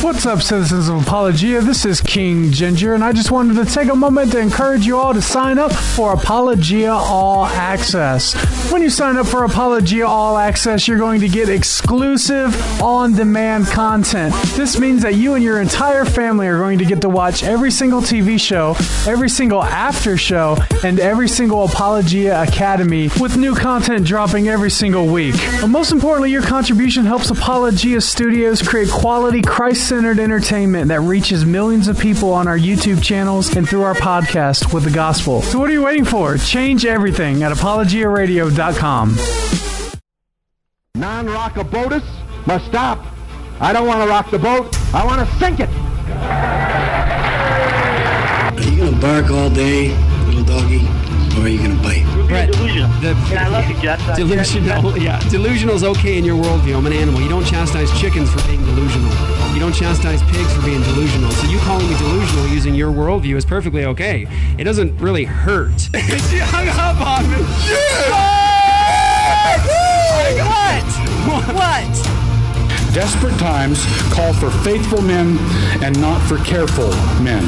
What's up, citizens of Apologia? This is King Ginger, and I just wanted to take a moment to encourage you all to sign up for Apologia All Access. When you sign up for Apologia All Access, you're going to get exclusive on demand content. This means that you and your entire family are going to get to watch every single TV show, every single after show, and every single Apologia Academy with new content dropping every single week. But most importantly, your contribution helps Apologia Studios create quality, Christ centered entertainment that reaches millions of people on our YouTube channels and through our podcast with the gospel. So, what are you waiting for? Change everything at apologiaradio.com. Non rockabotus must stop. I don't want to rock the boat. I want to sink it. Are you gonna bark all day, little doggy, or are you gonna bite? Brett, delusional. the- Yeah, I love you, Jeff. Delusional, yeah, delusional's okay in your worldview. I'm an animal. You don't chastise chickens for being delusional. You don't chastise pigs for being delusional. So you calling me delusional using your worldview is perfectly okay. It doesn't really hurt. she hung up on me. Yeah! Ah! What? What? Desperate times call for faithful men and not for careful men.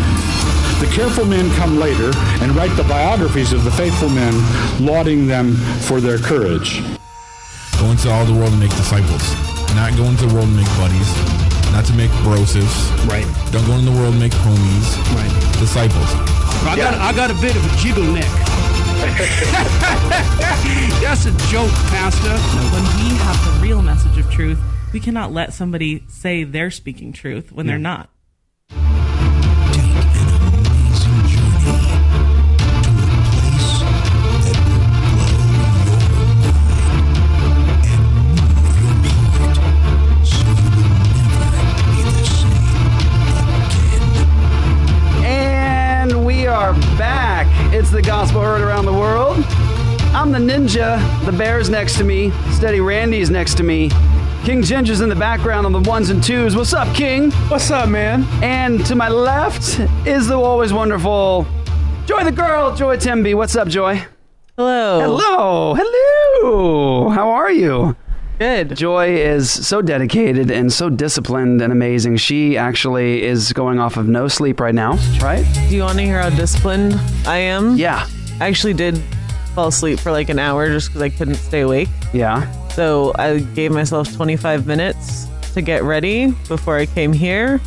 The careful men come later and write the biographies of the faithful men, lauding them for their courage. Go into all the world and make disciples. Not go into the world and make buddies. Not to make brosives. Right. Don't go into the world and make homies. Right. Disciples. I got I got a bit of a jiggle neck. That's a joke, Pastor. When we have the real message of truth, we cannot let somebody say they're speaking truth when they're not. Take an amazing journey to a place that will blow your mind and move your heart so you will never be the same again. And we are back. It's the gospel heard around the world. I'm the ninja. The bear's next to me. Steady Randy's next to me. King Ginger's in the background on the ones and twos. What's up, King? What's up, man? And to my left is the always wonderful Joy the girl, Joy Timby. What's up, Joy? Hello. Hello. Hello. How are you? Good. Joy is so dedicated and so disciplined and amazing. She actually is going off of no sleep right now, right? Do you want to hear how disciplined I am? Yeah. I actually did fall asleep for like an hour just because I couldn't stay awake. Yeah. So I gave myself 25 minutes to get ready before I came here,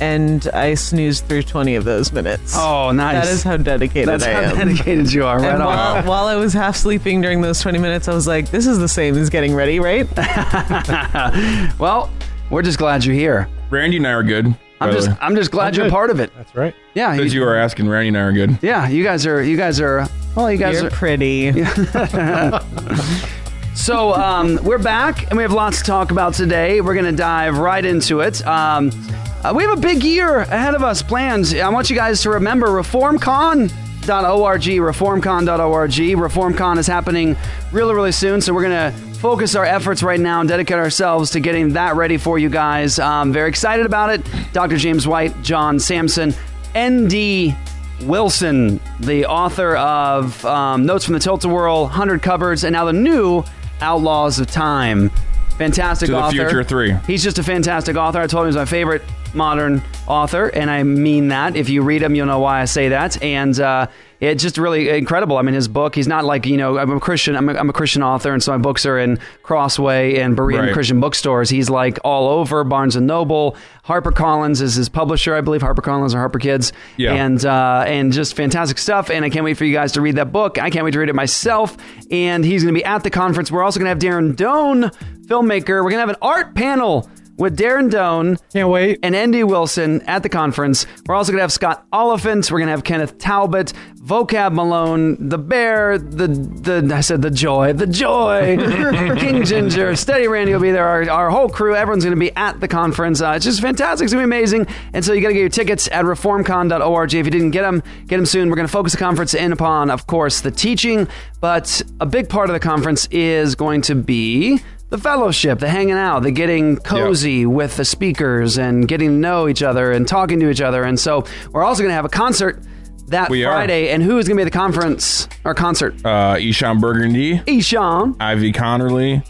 and I snoozed through 20 of those minutes. Oh, nice. That is how dedicated That's I how am. dedicated you are. Right and on. while, while I was half sleeping during those 20 minutes, I was like, this is the same as getting ready, right? well, we're just glad you're here. Randy and I are good. I'm just. I'm just glad you're good. part of it. That's right. Yeah. Because you are asking, Randy and I are good. yeah, you guys are you guys are well, you guys You're are pretty. So um, we're back, and we have lots to talk about today. We're going to dive right into it. Um, uh, we have a big year ahead of us planned. I want you guys to remember ReformCon.org, reformcon.org. ReformCon is happening really, really soon, so we're going to focus our efforts right now and dedicate ourselves to getting that ready for you guys. Um, very excited about it. Dr. James White, John Samson, ND Wilson, the author of um, Notes from the Tilt-A-Whirl, 100 Cupboards, and now the new Outlaws of Time. Fantastic To the author. Future 3. He's just a fantastic author. I told him he's my favorite modern author, and I mean that. If you read him, you'll know why I say that. And uh, it's just really incredible. I mean, his book, he's not like, you know, I'm a Christian, I'm a, I'm a Christian author, and so my books are in Crossway and Berean Right. Christian bookstores. He's like all over, Barnes & Noble. HarperCollins is his publisher, I believe. HarperCollins or Harper Kids. Yeah. And, uh, and just fantastic stuff. And I can't wait for you guys to read that book. I can't wait to read it myself. And he's going to be at the conference. We're also going to have Darren Doane, filmmaker. We're going to have an art panel with Darren Doane Can't wait. and ND Wilson at the conference. We're also going to have Scott Oliphint. We're going to have Kenneth Talbot, Vocab Malone, the Bear, the the I said the Joy, the Joy, King Ginger, Steady Randy will be there. Our, our whole crew, everyone's going to be at the conference. Uh, it's just fantastic. It's going to be amazing. And so you got to get your tickets at reformcon.org. If you didn't get them, get them soon. We're going to focus the conference in upon, of course, the teaching, but a big part of the conference is going to be the fellowship, the hanging out, the getting cozy with the speakers and getting to know each other and talking to each other. And so we're also going to have a concert that We are. Friday. And who is going to be at the conference or concert? Uh, Ishan Burgundy, Ishan. Ivy Connerly,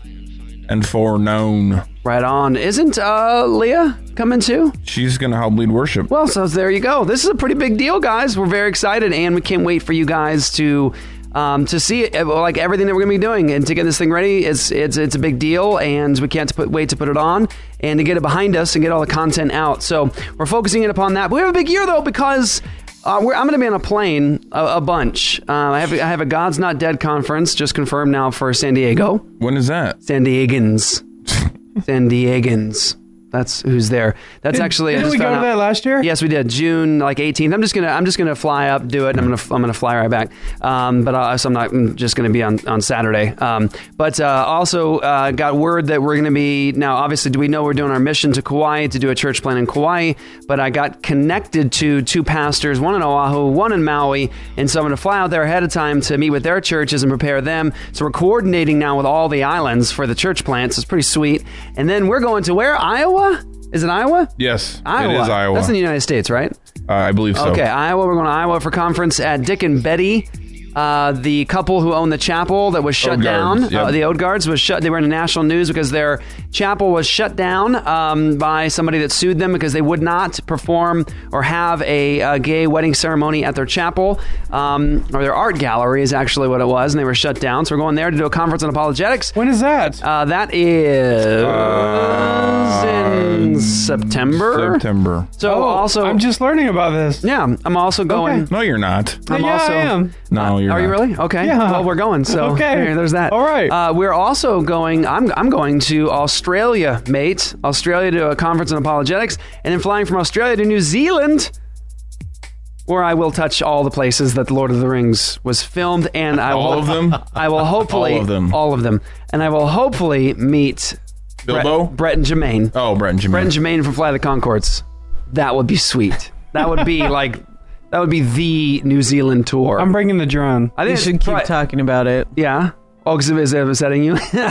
and Four foreknown. Right on. Isn't uh, Leah coming too? She's going to help lead worship. Well, so there you go. This is a pretty big deal, guys. We're very excited, and we can't wait for you guys to um, to see like everything that we're going to be doing and to get this thing ready. It's it's it's a big deal, and we can't put, wait to put it on and to get it behind us and get all the content out. So we're focusing in upon that. But we have a big year though because. Uh, we're, I'm going to be on a plane a, a bunch. Uh, I have I have a God's Not Dead conference just confirmed now for San Diego. When is that? San Diegans. San Diegans. That's who's there. That's Didn't- actually. Didn't we go to that last year? Yes, we did. June like 18th. I'm just gonna I'm just gonna fly up, do it, and I'm gonna I'm gonna fly right back. Um, but uh, so I'm not I'm just gonna be on on Saturday. Um, but uh, also uh, got word that we're gonna be now. Obviously, do we know we're doing our mission to Kauai to do a church plant in Kauai? But I got connected to two pastors, one in Oahu, one in Maui, and so I'm gonna fly out there ahead of time to meet with their churches and prepare them. So we're coordinating now with all the islands for the church plants. It's pretty sweet. And then we're going to where Iowa. Is it Iowa? Yes, Iowa. it is Iowa. That's in the United States, right? uh, I believe so. Okay, Iowa. We're going to Iowa for conference at Dick and Betty. Uh, the couple who owned the chapel that was shut Odgaards, down, yep. uh, the Odgaards, was shut. They were in the national news because their chapel was shut down um, by somebody that sued them because they would not perform or have a, uh gay wedding ceremony at their chapel, um, or their art gallery is actually what it was, and they were shut down. So we're going there to do a conference on apologetics. When is that? Uh, that is in September. September. So oh, also, I'm just learning about this. yeah, I'm also going. No, you're not. I'm yeah, also, I am. No, you're Are you really? Okay. Yeah. Well, we're going. So Okay. there- there's that. All right. Uh, we're also going. I'm I'm going to Australia, mate. Australia to a conference on apologetics, and then flying from Australia to New Zealand, where I will touch all the places that the Lord of the Rings was filmed, and I All will, of them? I will hopefully All of them. all of them, and I will hopefully meet Bilbo? Brett, Brett and Jermaine. Oh, Brett and Jermaine. Brett and Jermaine from Fly the Conchords. That would be sweet. That would be like that would be the New Zealand tour. I'm bringing the drone. I You should keep right- talking about it. Yeah. Oh, because is it upsetting you? so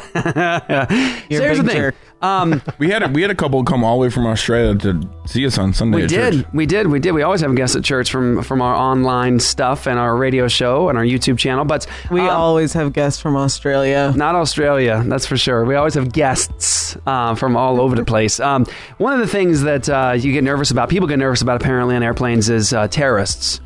here's the thing. Um, We had a, we had a couple come all the way from Australia to see us on Sunday. we at did, church. we did, we did. We always have guests at church from from our online stuff and our radio show and our YouTube channel. But We um, always have guests from Australia. Not Australia, that's for sure. We always have guests uh, from all over the place. Um, one of the things that uh, you get nervous about, people get nervous about apparently on airplanes, is uh, terrorists.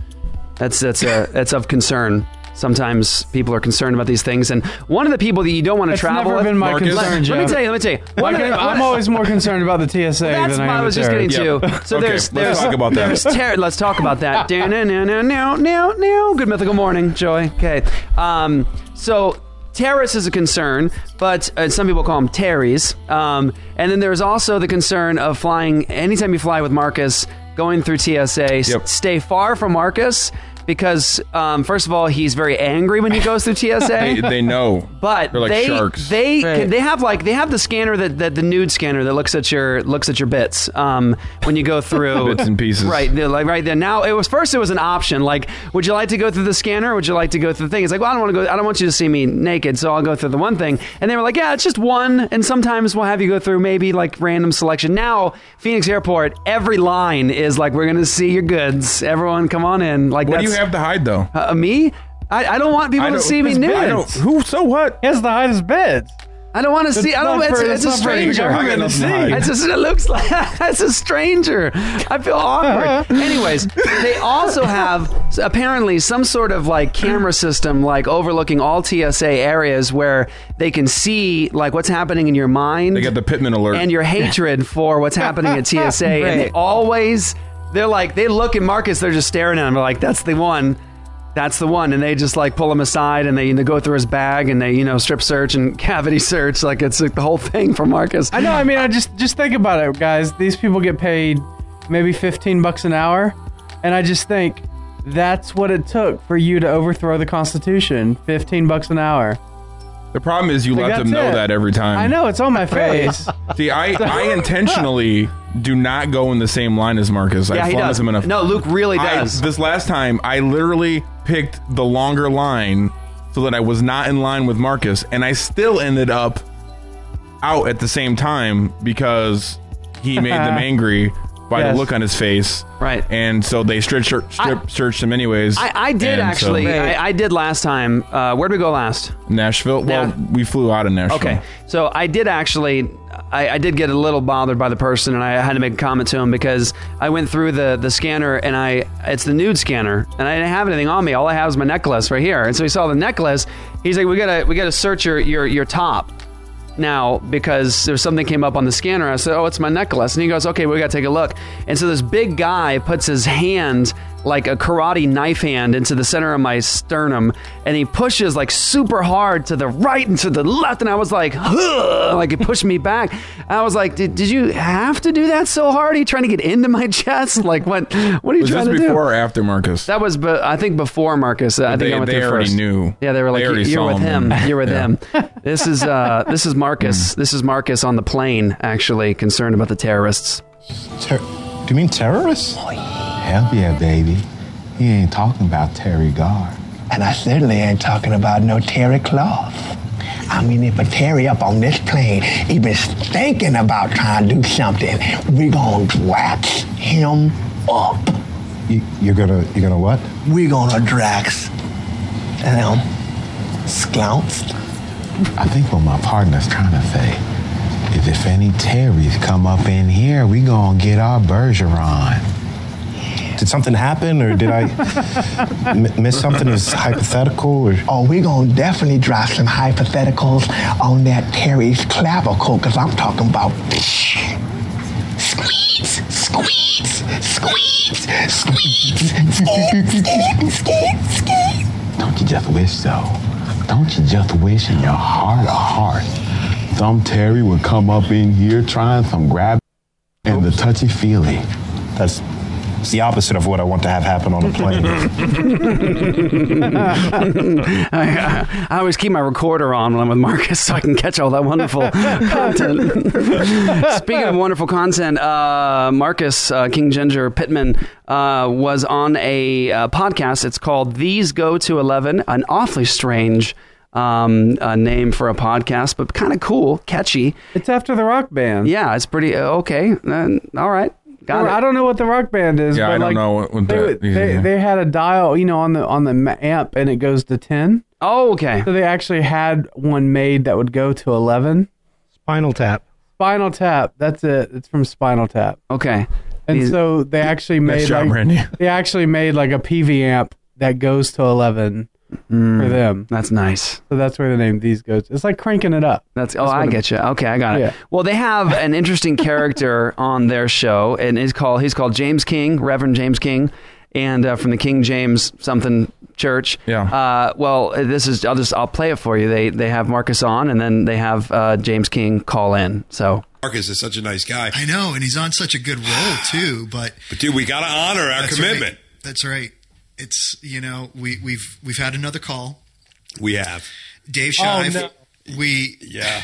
That's that's uh, that's of concern. Sometimes people are concerned about these things, and one of the people that you don't want to That's travel never with. been my Marcus? concern, let, let Jeff. me tell you. Let me tell you. One of the- one I'm of- always more concerned about the TSA that's than what I am I was the just getting terrorists. to. So Okay, there's let's there's talk about that. There's ter- let's talk about that. no no no no no no no. Good mythical morning, Joy. Okay. Um. So. Terrorists is a concern, but uh, some people call them Terrys. Um, and then there's also the concern of flying. Anytime you fly with Marcus, going through TSA, s- Yep. stay far from Marcus because, um, first of all, he's very angry when he goes through TSA. They, they know. But They're like they sharks. they Right. can, they have like they have the scanner that, that the nude scanner that looks at your looks at your bits um, when you go through Bits and pieces. right they're like right there now it was first it was an option like would you like to go through the scanner or would you like to go through the thing it's like well I don't want to go I don't want you to see me naked so I'll go through the one thing and they were like yeah it's just one and sometimes we'll have you go through maybe like random selection now Phoenix Airport every line is like we're gonna see your goods everyone come on in like What do you that's- have to hide though? uh, me I, I don't want people I to don't- see me I nude. don't. Who? So what? He has the highest beds. I don't want to see. I don't. It's, it's, it's a not for the stranger. I got government to see. It's just, it looks like it's a stranger. I feel awkward. Anyways, they also have apparently some sort of like camera system, like overlooking all TSA areas where they can see like what's happening in your mind. They got the Pittman alert. and your hatred for what's happening at TSA. And they always, they're like, they look at Marcus, they're just staring at him. They're like, that's the one. That's the one. And they just like pull him aside and they, go through his bag and they, you know, strip search and cavity search. Like it's like the whole thing for Marcus. I know. I mean, I just just think about it, guys. These people get paid maybe 15 bucks an hour, and I just think that's what it took for you to overthrow the Constitution. 15 bucks an hour. The problem is you Like, let them that's know it. that every time. I know it's on my face. See, I, I intentionally do not go in the same line as Marcus. yeah, I he does. him enough. No, Luke really I, does. this last time, I literally picked the longer line so that I was not in line with Marcus, and I still ended up out at the same time because he made them angry by Yes. the look on his face. Right. And so they strip, strip, strip searched him anyways. I, I did And so- actually. I, I did last time. Uh, where did we go last? Nashville. Well, Yeah. we flew out of Nashville. Okay, so I did actually. I, I did get a little bothered by the person, and I had to make a comment to him because I went through the the scanner, and I it's the nude scanner, and I didn't have anything on me. All I have is my necklace right here. And so he saw the necklace. He's like, "We gotta we gotta search your your your top." Now, because there's something came up on the scanner, I said, "Oh, it's my necklace," and he goes, "Okay, we gotta take a look." And so this big guy puts his hand like a karate knife hand into the center of my sternum, and he pushes like super hard to the right and to the left, and I was like, "Huh," like it pushed me back. I was like, "Did, did you have to do that so hard? Are you trying to get into my chest? Like what? What are you Was trying this to before do?" or after Marcus? That was, but I think before Marcus. I think They- I went they there already first. knew. Yeah, they were like, They "You're with him. him. You're with Yeah. him." This is uh, this is Marcus. This is Marcus on the plane, actually concerned about the terrorists. Ter- do you mean terrorists? Hell yeah, baby. He ain't talking about Teri Garr. And I certainly ain't talking about no Terry cloth. I mean, if a Terry up on this plane even thinking about trying to do something, we gonna drax him up. You, you're gonna you're gonna what? We gonna drax him sklounced. I think what my partner's trying to say is if any Terrys come up in here, we gonna get our Bergeron. Did something happen, or did I m- miss something? Is hypothetical, or Oh, we gonna definitely drop some hypotheticals on that Terry's clavicle, cause I'm talking about squeeze, squeeze, squeeze, squeeze, squeeze, squeeze, squeeze, squeeze. Don't you just wish so? Don't you just wish in your heart of hearts some Terry would come up in here trying some grab and the touchy feely? that's it's the opposite of what I want to have happen on a plane. I, I always keep my recorder on when I'm with Marcus so I can catch all that wonderful content. Speaking of wonderful content, uh, Marcus uh, King Ginger Pittman uh, was on a uh, podcast. It's called These Go to 11, an awfully strange um, uh, name for a podcast, but kind of cool, catchy. It's after the rock band. Yeah, it's pretty uh, okay. Uh, all right. Got I it. don't know what the rock band is. Yeah, but I don't like, know what- what they, that they, yeah. they had a dial, you know, on the on the amp, and it goes to ten. Oh, okay. So they actually had one made that would go to eleven. Spinal Tap. Spinal Tap. That's it. It's from Spinal Tap. Okay. And These- so they actually Nice made job, like, Randy. they actually made like a PV amp that goes to eleven Mm, for them. That's nice. So that's where the name these goes. It's like cranking it up. That's oh, That's I what it- get you. Okay, I got it. Yeah. Well, they have an interesting character on their show, and he's called he's called James King, Reverend James King, and uh, from the King James something Church. Yeah. Uh, well, this is I'll just I'll play it for you. They they have Marcus on, and then they have uh, James King call in. So Marcus is such a nice guy. I know, and he's on such a good roll too. But But dude, we got to honor our That's commitment. right. That's right. It's you know we we've we've had another call. We have. Dave Oh, no. We Yeah.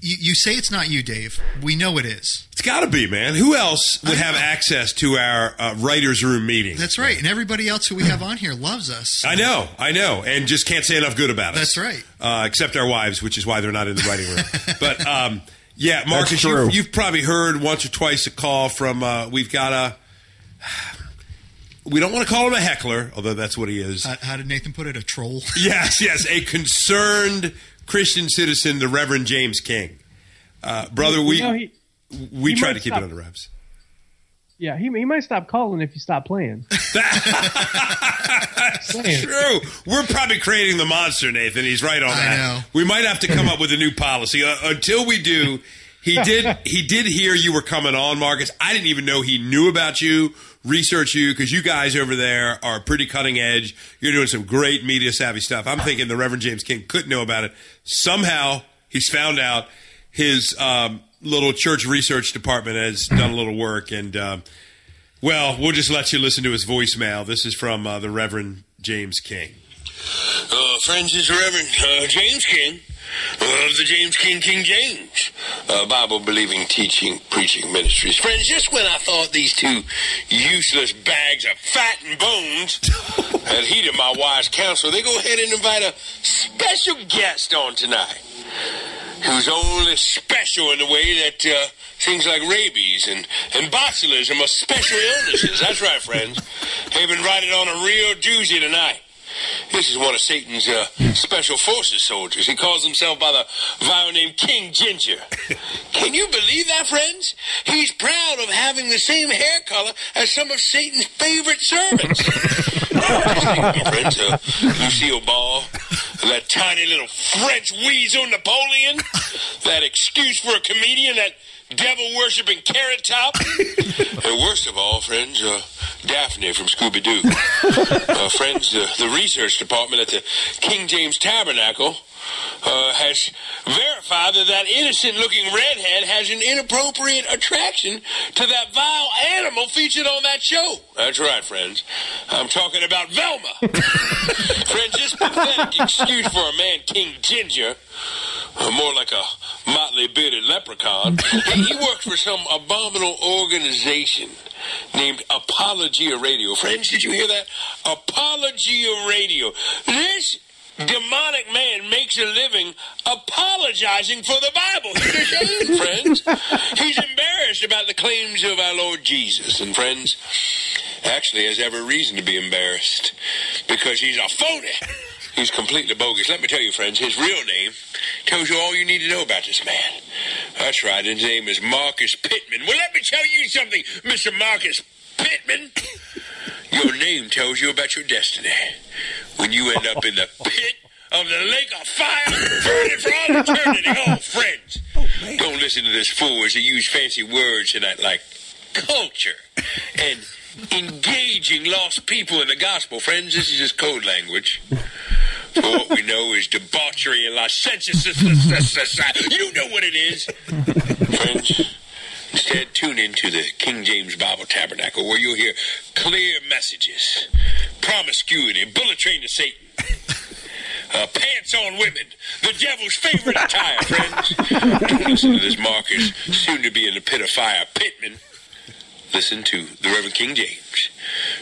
you, you say it's not you, Dave. We know it is. It's got to be, man. Who else would have access to our uh, writers' room meeting? That's right. And everybody else who we have on here loves us. I know, I know, and just can't say enough good about us. That's right. Uh, except our wives, which is why they're not in the writing room. but um, yeah, Marcus, you've, you've probably heard once or twice a call from. Uh, we've got a. We don't want to call him a heckler, although that's what he is. How, how did Nathan put it? A troll. Yes, yes, a concerned Christian citizen, the Reverend James King. Uh, brother, we You know, he- we he try to keep stop- it under wraps. Yeah, he, he might stop calling if you stop playing. That's true. We're probably creating the monster, Nathan. He's right on I that. know. We might have to come up with a new policy. Uh, until we do, he did he did hear you were coming on, Marcus. I didn't even know he knew about you, research you, because you guys over there are pretty cutting edge. You're doing some great media savvy stuff. I'm thinking the Reverend James King couldn't know about it. Somehow he's found out. His um, little church research department has done a little work, and um, well, we'll just let you listen to his voicemail. This is from uh, the Reverend James King. Uh, friends, this is Reverend uh, James King of the James King King James uh, Bible believing teaching preaching ministries. Friends, just when I thought these two useless bags of fat and bones had heeded my wise counsel, they go ahead and invite a special guest on tonight. Who's only special in the way that uh, things like rabies and, and botulism are special illnesses. That's right, friends. They've been riding on a real doozy tonight. This is one of Satan's uh, special forces soldiers. He calls himself by the vile name King Ginger. Can you believe that, friends? He's proud of having the same hair color as some of Satan's favorite servants. Just think of it, friends. Uh, Lucille Ball, that tiny little French weasel Napoleon, that excuse for a comedian, that devil worshipping carrot top, and worst of all, friends, uh, Daphne from Scooby Doo. uh, friends, the, the research department at the King James Tabernacle uh, has verified that that innocent-looking redhead has an inappropriate attraction to that vile animal featured on that show. That's right, friends. I'm talking about Velma. friends, this pathetic excuse for a man, King Ginger, more like a motley bearded leprechaun, he, works for some abominable organization named Apologia Radio. Friends, did you hear that? Apologia Radio. This demonic man makes a living apologizing for the Bible. Friends. He's embarrassed about the claims of our Lord Jesus. And friends, actually has every reason to be embarrassed because he's a phony. He's completely bogus. Let me tell you, friends, his real name tells you all you need to know about this man. That's right, his name is Marcus Pittman. Well, let me tell you something, Mr. Marcus Pittman. Your name tells you about your destiny. When you end up in the pit of the lake of fire, burning for all eternity. Oh, friends, don't listen to this fool as he use fancy words tonight like culture and engaging lost people in the gospel. Friends, this is just code language. What we know is debauchery and licentiousness. You know what it is. Friends, instead tune into the King James Bible Tabernacle where you'll hear clear messages, promiscuity, bullet train to Satan. Uh, pants on women, the devil's favorite attire, friends. Don't listen to this Marcus, soon to be in the pit of fire, Pittman. Listen to the Reverend King James.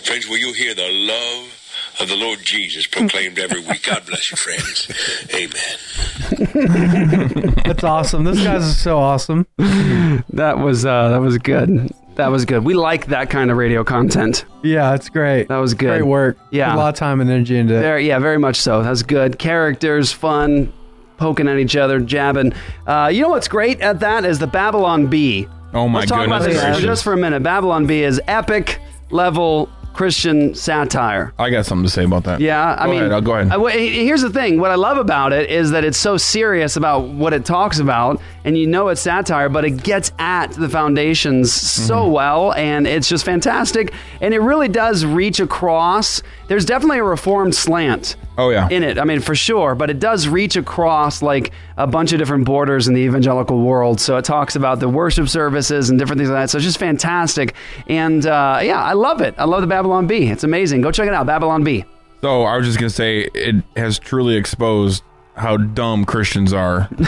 Friends, where you'll hear the love of the Lord Jesus proclaimed every week. God bless you, friends. Amen. That's awesome. This guys are so awesome. That was uh, that was good. That was good. We like that kind of radio content. Yeah, it's great. That was good. Great work. Yeah. Put a lot of time and energy into it. Very, yeah, very much so. That's good. Characters, fun, poking at each other, jabbing. Uh, you know what's great at that is the Babylon Bee. Oh my Let's talk about goodness this just for a minute. Babylon Bee is epic level Christian satire. I got something to say about that. Yeah, I Go mean, ahead, I'll go ahead. I- w- here's the thing: what I love about it is that it's so serious about what it talks about, and you know it's satire, but it gets at the foundations so Mm-hmm. well, and it's just fantastic, and it really does reach across. There's definitely a reformed slant. Oh yeah. In it, I mean, for sure, but it does reach across like a bunch of different borders in the evangelical world. So it talks about the worship services and different things like that. So it's just fantastic, and uh, yeah, I love it. I love the Babylon Bee. It's amazing. Go check it out, Babylon Bee. So I was just gonna say it has truly exposed how dumb Christians are.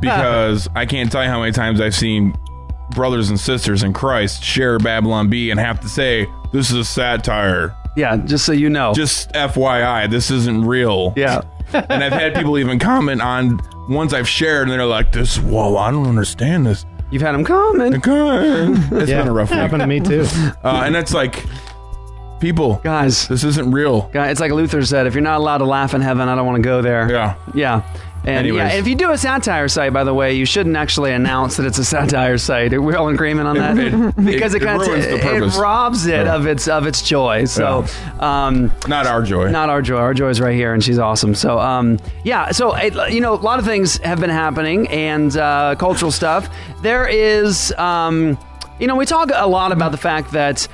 because I can't tell you how many times I've seen brothers and sisters in Christ share Babylon Bee and have to say, This is a satire. Yeah, just so you know. Just FYI, this isn't real. Yeah. And I've had people even comment on ones I've shared and they're like, This whoa, I don't understand this. You've had them comment. It's Yeah, been a rough week. happened to me too. Uh, and it's like people guys this isn't real Guy- it's like luther said if you're not allowed to laugh in heaven i don't want to go there yeah yeah and Anyways. yeah, if you do a satire site, by the way, you shouldn't actually announce that it's a satire site. Are we all in agreement on that? It- it- because it, it kind of it, robs it Yeah. of its of its joy. So, um, not our joy. not our joy. Our joy is right here, and she's awesome. So, um, yeah. So, it, you know, a lot of things have been happening, and uh, cultural stuff. There is, um, you know, we talk a lot about the fact that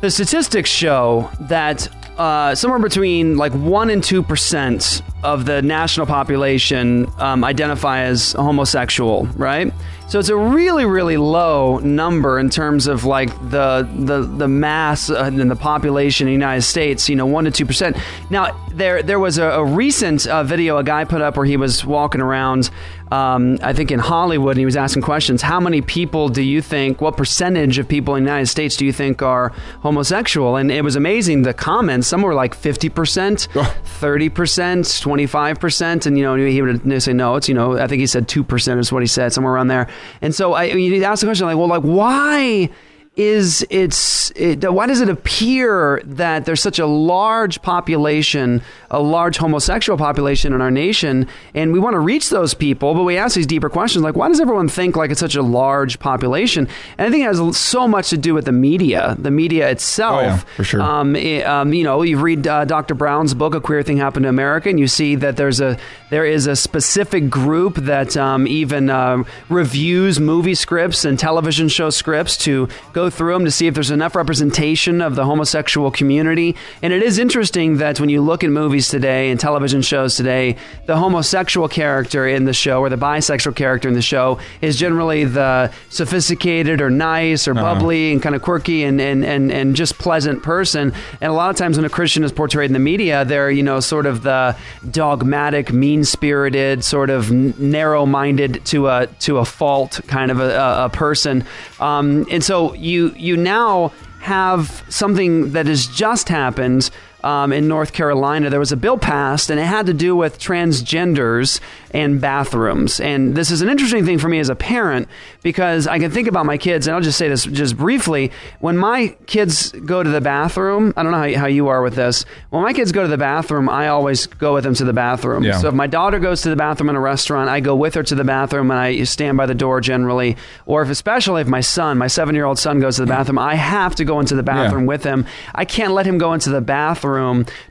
the statistics show that uh, somewhere between like one and two percent of the national population um, identify as homosexual, right? So it's a really, really low number in terms of like the the the mass uh, and the population in the United States. You know, one to two percent. Now there there was a, a recent uh, video a guy put up where he was walking around um, I think in Hollywood, and he was asking questions. How many people do you think? What percentage of people in the United States do you think are homosexual? And it was amazing. The comments. Some were like fifty percent, thirty percent, twenty five percent, and you know he would say no. It's you know I think he said two percent is what he said somewhere around there. And so I you ask the question like, well, like why? Is it's it, why does it appear that there's such a large population, a large homosexual population in our nation, and we want to reach those people, but we ask these deeper questions like why does everyone think like it's such a large population? And I think it has so much to do with the media, the media itself. Oh, yeah, for sure. Um, it- um, you know, you read uh, Dr. Brown's book, A Queer Thing Happened to America, and you see that there's a there is a specific group that um, even uh, reviews movie scripts and television show scripts to go through them to see if there's enough representation of the homosexual community. And it is interesting that when you look at movies today and television shows today, the homosexual character in the show or the bisexual character in the show is generally the sophisticated or nice or Uh-huh. bubbly and kind of quirky and, and, and, and just pleasant person. And a lot of times when a Christian is portrayed in the media, they're, you know, sort of the dogmatic, mean spirited, sort of narrow minded to a, to a fault kind of a, a, a person. Um, and so you, you you now have something that has just happened um, in North Carolina. There was a bill passed, and it had to do with transgenders and bathrooms. And this is an interesting thing for me as a parent because I can think about my kids, and I'll just say this just briefly. When my kids go to the bathroom, I don't know how, how you are with this. When my kids go to the bathroom, I always go with them to the bathroom. Yeah. So if my daughter goes to the bathroom in a restaurant, I go with her to the bathroom and I stand by the door generally. Or if, especially if my son, my seven year old son, goes to the bathroom, I have to go into the bathroom with him. I can't let him go into the bathroom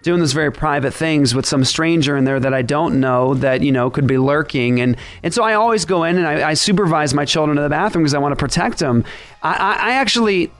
doing those very private things with some stranger in there that I don't know that you know could be lurking. And and so I always go in and I, I supervise my children to the bathroom because I want to protect them. I, I, I actually.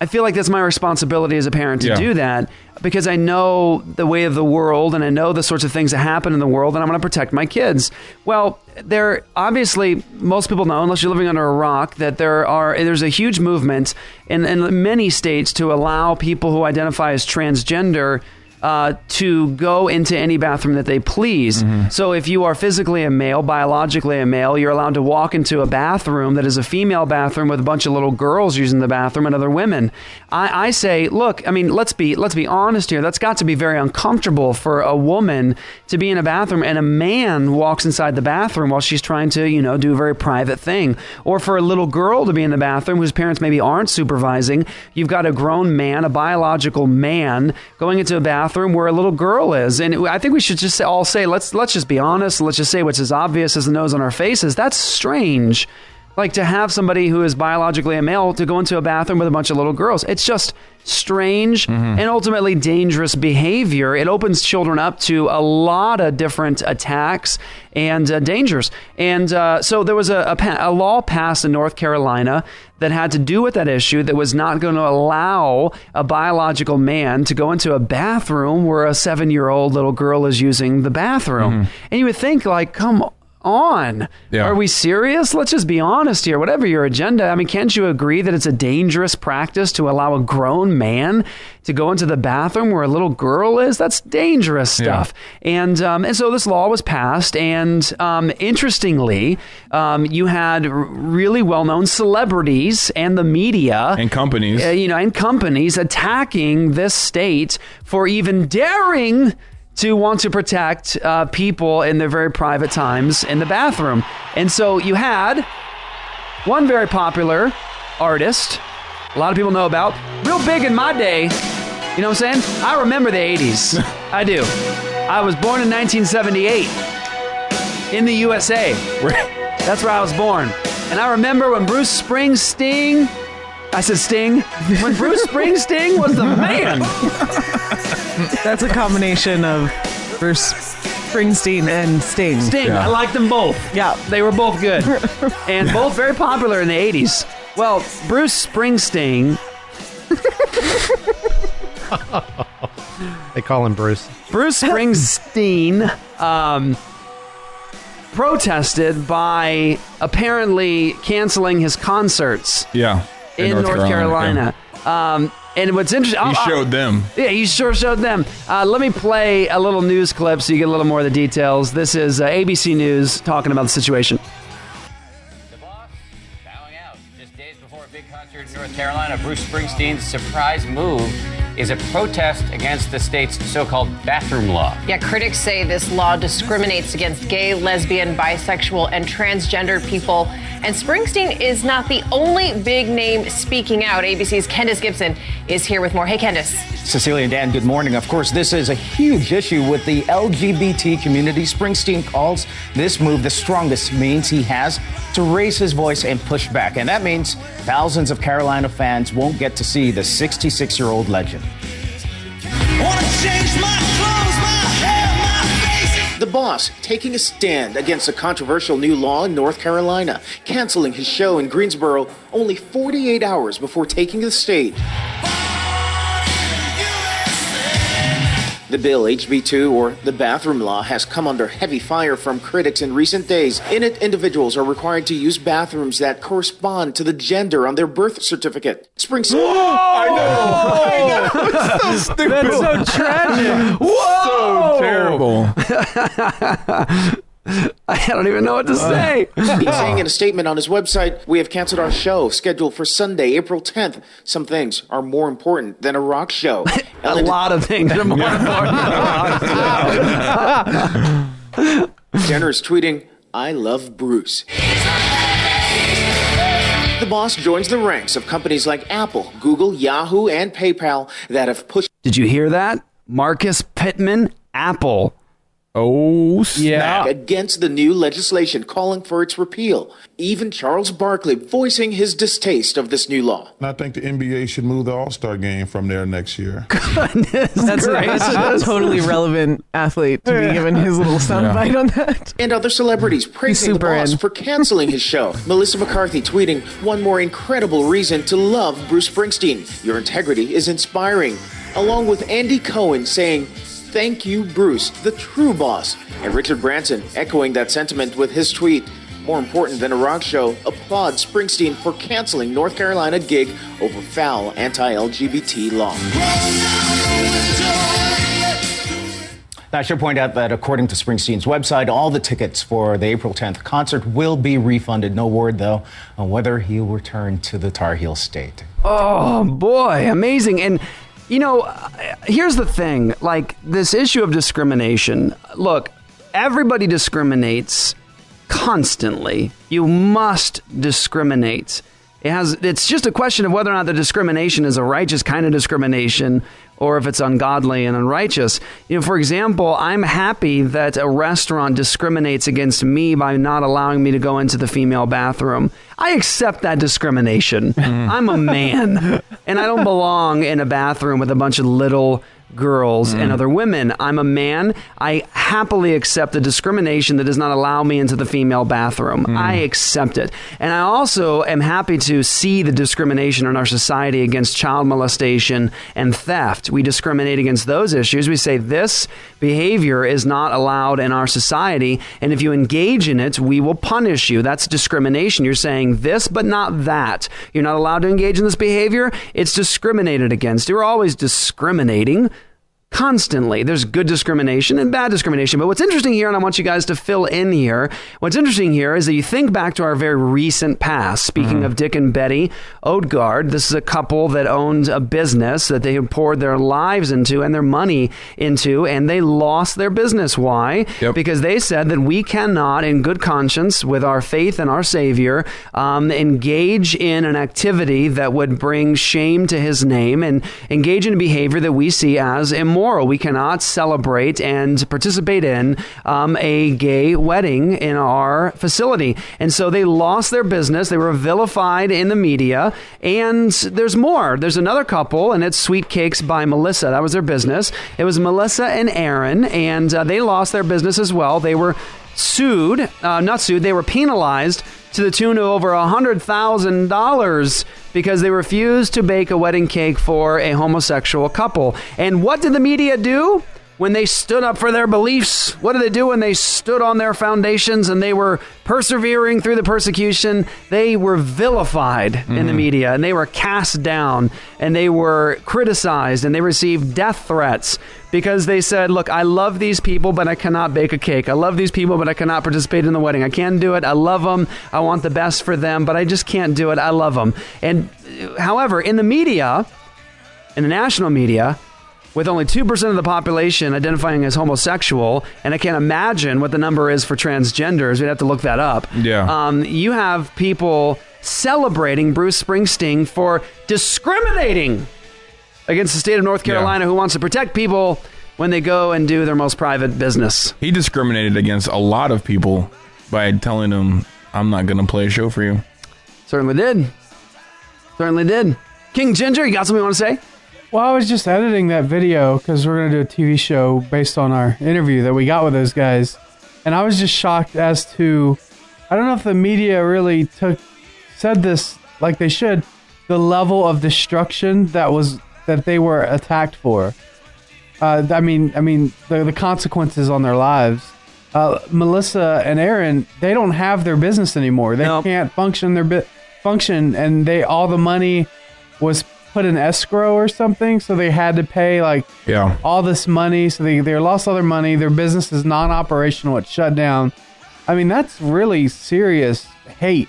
I feel like that's my responsibility as a parent to Yeah. do that because I know the way of the world and I know the sorts of things that happen in the world and I'm going to protect my kids. Well, there obviously most people know unless you're living under a rock that there are there's a huge movement in, in many states to allow people who identify as transgender uh, to go into any bathroom that they please. So if you are physically a male, biologically a male, you're allowed to walk into a bathroom that is a female bathroom with a bunch of little girls using the bathroom and other women. I, I say, look, I mean, let's be let's be honest here. That's got to be very uncomfortable for a woman to be in a bathroom and a man walks inside the bathroom while she's trying to, you know, do a very private thing. Or for a little girl to be in the bathroom whose parents maybe aren't supervising. You've got a grown man, a biological man, going into a bathroom where a little girl is. And I think we should just all say, let's let's just be honest. Let's just say what's as obvious as the nose on our faces. That's strange. Like to have somebody who is biologically a male to go into a bathroom with a bunch of little girls. It's just strange and ultimately dangerous behavior. It opens children up to a lot of different attacks and uh, dangers. And uh, so there was a, a, pa- a law passed in North Carolina that had to do with that issue that was not going to allow a biological man to go into a bathroom where a seven year old little girl is using the bathroom. And you would think, like, come on. Yeah. Are we serious? Let's just be honest here. Whatever your agenda, I mean, can't you agree that it's a dangerous practice to allow a grown man to go into the bathroom where a little girl is? That's dangerous stuff. And um, and so this law was passed, and um, interestingly, um, you had really well known celebrities and the media and companies. uh, you know, and companies attacking this state for even daring to want to protect uh, people in their very private times in the bathroom. And so you had one very popular artist, a lot of people know about, real big in my day. You know what I'm saying? I remember the 80s. I do. I was born in 1978 in the USA. That's where I was born. And I remember when Bruce Springsteen, I said Sting, when Bruce Springsteen was the man. That's a combination of Bruce Springsteen and Sting. Sting, I like them both. Yeah. They were both good. and both very popular in the 80s. Well, Bruce Springsteen, They call him Bruce. Bruce Springsteen um, protested by apparently canceling his concerts Yeah. In, North, Carolina. Um, And what's interesting, He showed them. Yeah, he sure showed them. Uh, let me play a little news clip so you get a little more of the details. This is uh, ABC News talking about the situation. The boss bowing out just days before a big concert in North Carolina, Bruce Springsteen's surprise move is a protest against the state's so-called bathroom law. Yeah, critics say this law discriminates against gay, lesbian, bisexual, and transgendered people. And Springsteen is not the only big name speaking out. ABC's Kendis Gibson is here with more. Hey, Kendis. Cecilia and Dan, good morning. Of course, this is a huge issue with the LGBT community. Springsteen calls this move the strongest means he has to raise his voice and push back. And that means thousands of Carolina fans won't get to see the 66 year old legend. The boss taking a stand against a controversial new law in North Carolina, canceling his show in Greensboro only 48 hours before taking the stage. The bill, HB2, or the bathroom law, has come under heavy fire from critics in recent days. In it, individuals are required to use bathrooms that correspond to the gender on their birth certificate. Springsteen. I know. I know. It's so stupid. That's so tragic. Whoa! So terrible. I don't even know what to uh. say. He's saying in a statement on his website, We have canceled our show scheduled for Sunday, April 10th. Some things are more important than a rock show. a lot of things are more important than a rock Jenner is tweeting, I love Bruce. The boss joins the ranks of companies like Apple, Google, Yahoo, and PayPal that have pushed. Did you hear that? Marcus Pittman, Apple. Oh, back against the new legislation calling for its repeal. Even Charles Barkley voicing his distaste of this new law. And I think the NBA should move the All Star game from there next year. That's, a, that's a totally relevant athlete to be given his little soundbite on that. And other celebrities praising the boss in. for canceling his show. Melissa McCarthy tweeting, one more incredible reason to love Bruce Springsteen. Your integrity is inspiring. Along with Andy Cohen saying, Thank you, Bruce, the true boss. And Richard Branson echoing that sentiment with his tweet. More important than a rock show, applauds Springsteen for canceling North Carolina gig over foul anti-LGBT law. Now, I should point out that according to Springsteen's website, all the tickets for the April 10th concert will be refunded. No word, though, on whether he'll return to the Tar Heel state. Oh boy, amazing. And you know, uh, here's the thing, like this issue of discrimination. Look, everybody discriminates constantly. You must discriminate. It has it's just a question of whether or not the discrimination is a righteous kind of discrimination or if it's ungodly and unrighteous. You know, for example, I'm happy that a restaurant discriminates against me by not allowing me to go into the female bathroom. I accept that discrimination. I'm a man and I don't belong in a bathroom with a bunch of little girls and mm. other women. I'm a man. I happily accept the discrimination that does not allow me into the female bathroom. Mm. I accept it. And I also am happy to see the discrimination in our society against child molestation and theft. We discriminate against those issues. We say this behavior is not allowed in our society. And if you engage in it, we will punish you. That's discrimination. You're saying this, but not that. You're not allowed to engage in this behavior. It's discriminated against. You're always discriminating constantly. There's good discrimination and bad discrimination. But what's interesting here, and I want you guys to fill in here, what's interesting here is that you think back to our very recent past. Speaking of Dick and Betty Odgaard, this is a couple that owned a business that they had poured their lives into and their money into, and they lost their business. Why? Because they said that we cannot, in good conscience, with our faith in our Savior, um, engage in an activity that would bring shame to his name and engage in a behavior that we see as immoral. We cannot celebrate and participate in um, a gay wedding in our facility. And so they lost their business. They were vilified in the media. And there's more. There's another couple, and it's Sweet Cakes by Melissa. That was their business. It was Melissa and Aaron, and uh, they lost their business as well. They were sued, uh, not sued, they were penalized to the tune of over $100,000 because they refused to bake a wedding cake for a homosexual couple. And what did the media do? when they stood up for their beliefs. What did they do when they stood on their foundations and they were persevering through the persecution? They were vilified in the Mhm. media and they were cast down and they were criticized and they received death threats because they said, Look, I love these people, but I cannot bake a cake. I love these people, but I cannot participate in the wedding. I can't do it. I love them. I want the best for them, but I just can't do it. I love them. And however, in the media, in the national media, with only 2% of the population identifying as homosexual, and I can't imagine what the number is for transgenders, we'd have to look that up. Yeah. Um, you have people celebrating Bruce Springsteen for discriminating against the state of North Carolina who wants to protect people when they go and do their most private business. He discriminated against a lot of people by telling them, I'm not going to play a show for you. Certainly did. Certainly did. King Ginger, you got something you want to say? Well, I was just editing that video because we're going to do a TV show based on our interview that we got with those guys. And I was just shocked as to, I don't know if the media really took, said this like they should, the level of destruction that was, that they were attacked for. Uh, I mean, I mean, the, the consequences on their lives. Uh, Melissa and Aaron, they don't have their business anymore. They can't function their bit function, and they all the money was put in escrow or something, so they had to pay like Yeah. all this money. So they they lost all their money. Their business is non-operational. It's shut down. I mean, that's really serious hate.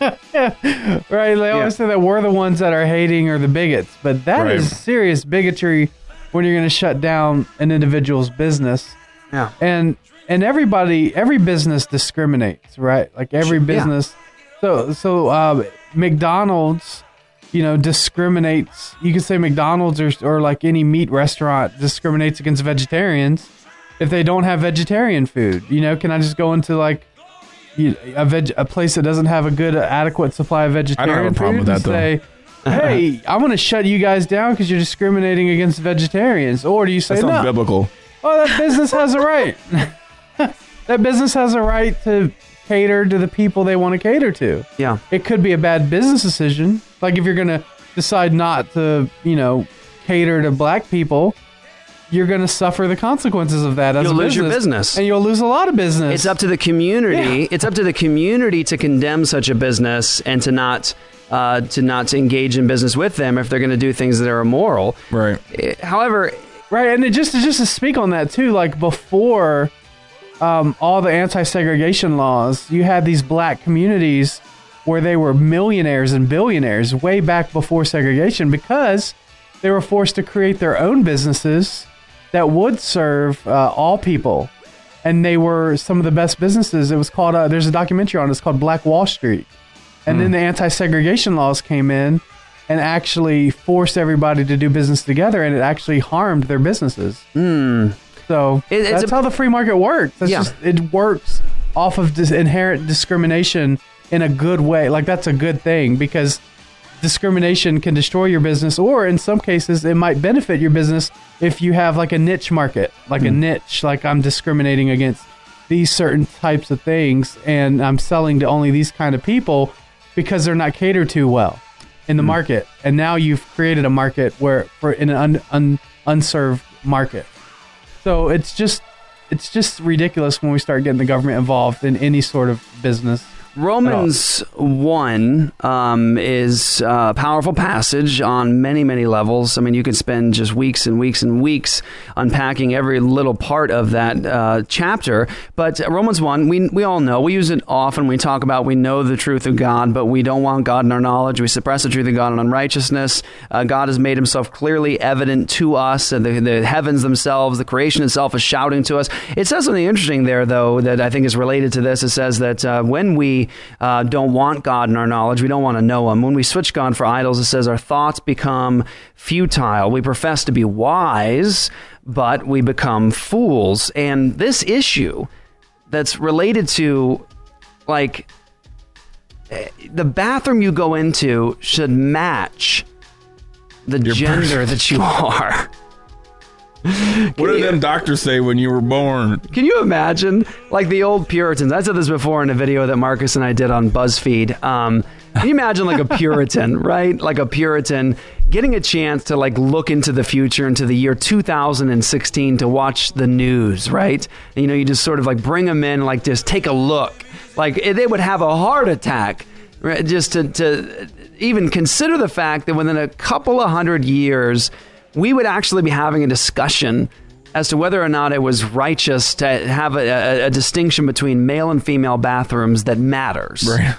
right? They always say that we're the ones that are hating or the bigots, but that is Right. serious bigotry when you're going to shut down an individual's business. Yeah. And and everybody, every business discriminates, right? Like every business. Yeah. So so uh, McDonald's, you know, discriminates. You could say McDonald's or or like any meat restaurant discriminates against vegetarians if they don't have vegetarian food. You know, can I just go into like you, a veg a place that doesn't have a good uh, adequate supply of vegetarian problem food with and that, though. say, hey, I'm going to shut you guys down because you're discriminating against vegetarians. Or do you say That sounds no? biblical. Oh, that business has a right. that business has a right to cater to the people they want to cater to. Yeah. It could be a bad business decision. Like if you're going to decide not to, you know, cater to black people, you're going to suffer the consequences of that as You'll a lose your business. business. And you'll lose a lot of business. It's up to the community. Yeah. It's up to the community to condemn such a business and to not uh, to not to engage in business with them if they're going to do things that are immoral. Right. However, right, and it just just to speak on that too, like before um, all the anti-segregation laws, you had these black communities where they were millionaires and billionaires way back before segregation because they were forced to create their own businesses that would serve uh, all people, and they were some of the best businesses. It was called. Uh, there's a documentary on it. It's called Black Wall Street, and then the anti-segregation laws came in and actually forced everybody to do business together, and it actually harmed their businesses. Hmm. So it's that's a- how the free market works. That's Yeah. just, it works off of this inherent discrimination in a good way. Like that's a good thing because discrimination can destroy your business, or in some cases, it might benefit your business if you have like a niche market, like a hmm. niche. Like I'm discriminating against these certain types of things, and I'm selling to only these kind of people because they're not catered to well in the hmm. market. And now you've created a market where for in an un, un, unserved market. So it's just it's just ridiculous when we start getting the government involved in any sort of business. Romans 1 um, is a powerful passage on many, many levels. I mean, you could spend just weeks and weeks and weeks unpacking every little part of that uh, chapter. But Romans 1, we, we all know, we use it often. We talk about we know the truth of God, but we don't want God in our knowledge. We suppress the truth of God in unrighteousness. Uh, God has made himself clearly evident to us, and the, the heavens themselves, the creation itself is shouting to us. It says something interesting there, though, that I think is related to this. It says that uh, when we uh, don't want God in our knowledge, we don't want to know Him. When we switch God for idols, it says our thoughts become futile. We profess to be wise, but we become fools. And this issue that's related to, like, eh, the bathroom you go into should match the gender that you are. What did them doctors say when you were born? Can you imagine, like the old Puritans? I said this before in a video that Marcus and I did on BuzzFeed. Um, can you imagine, like a Puritan, right? Like a Puritan getting a chance to like look into the future, into the year 2016 to watch the news, right? And, you know, you just sort of like bring them in, like just take a look. Like eh, they would have a heart attack right, just to, to even consider the fact that within a couple of hundred years, we would actually be having a discussion as to whether or not it was righteous to have a, a, a distinction between male and female bathrooms that matters. Right.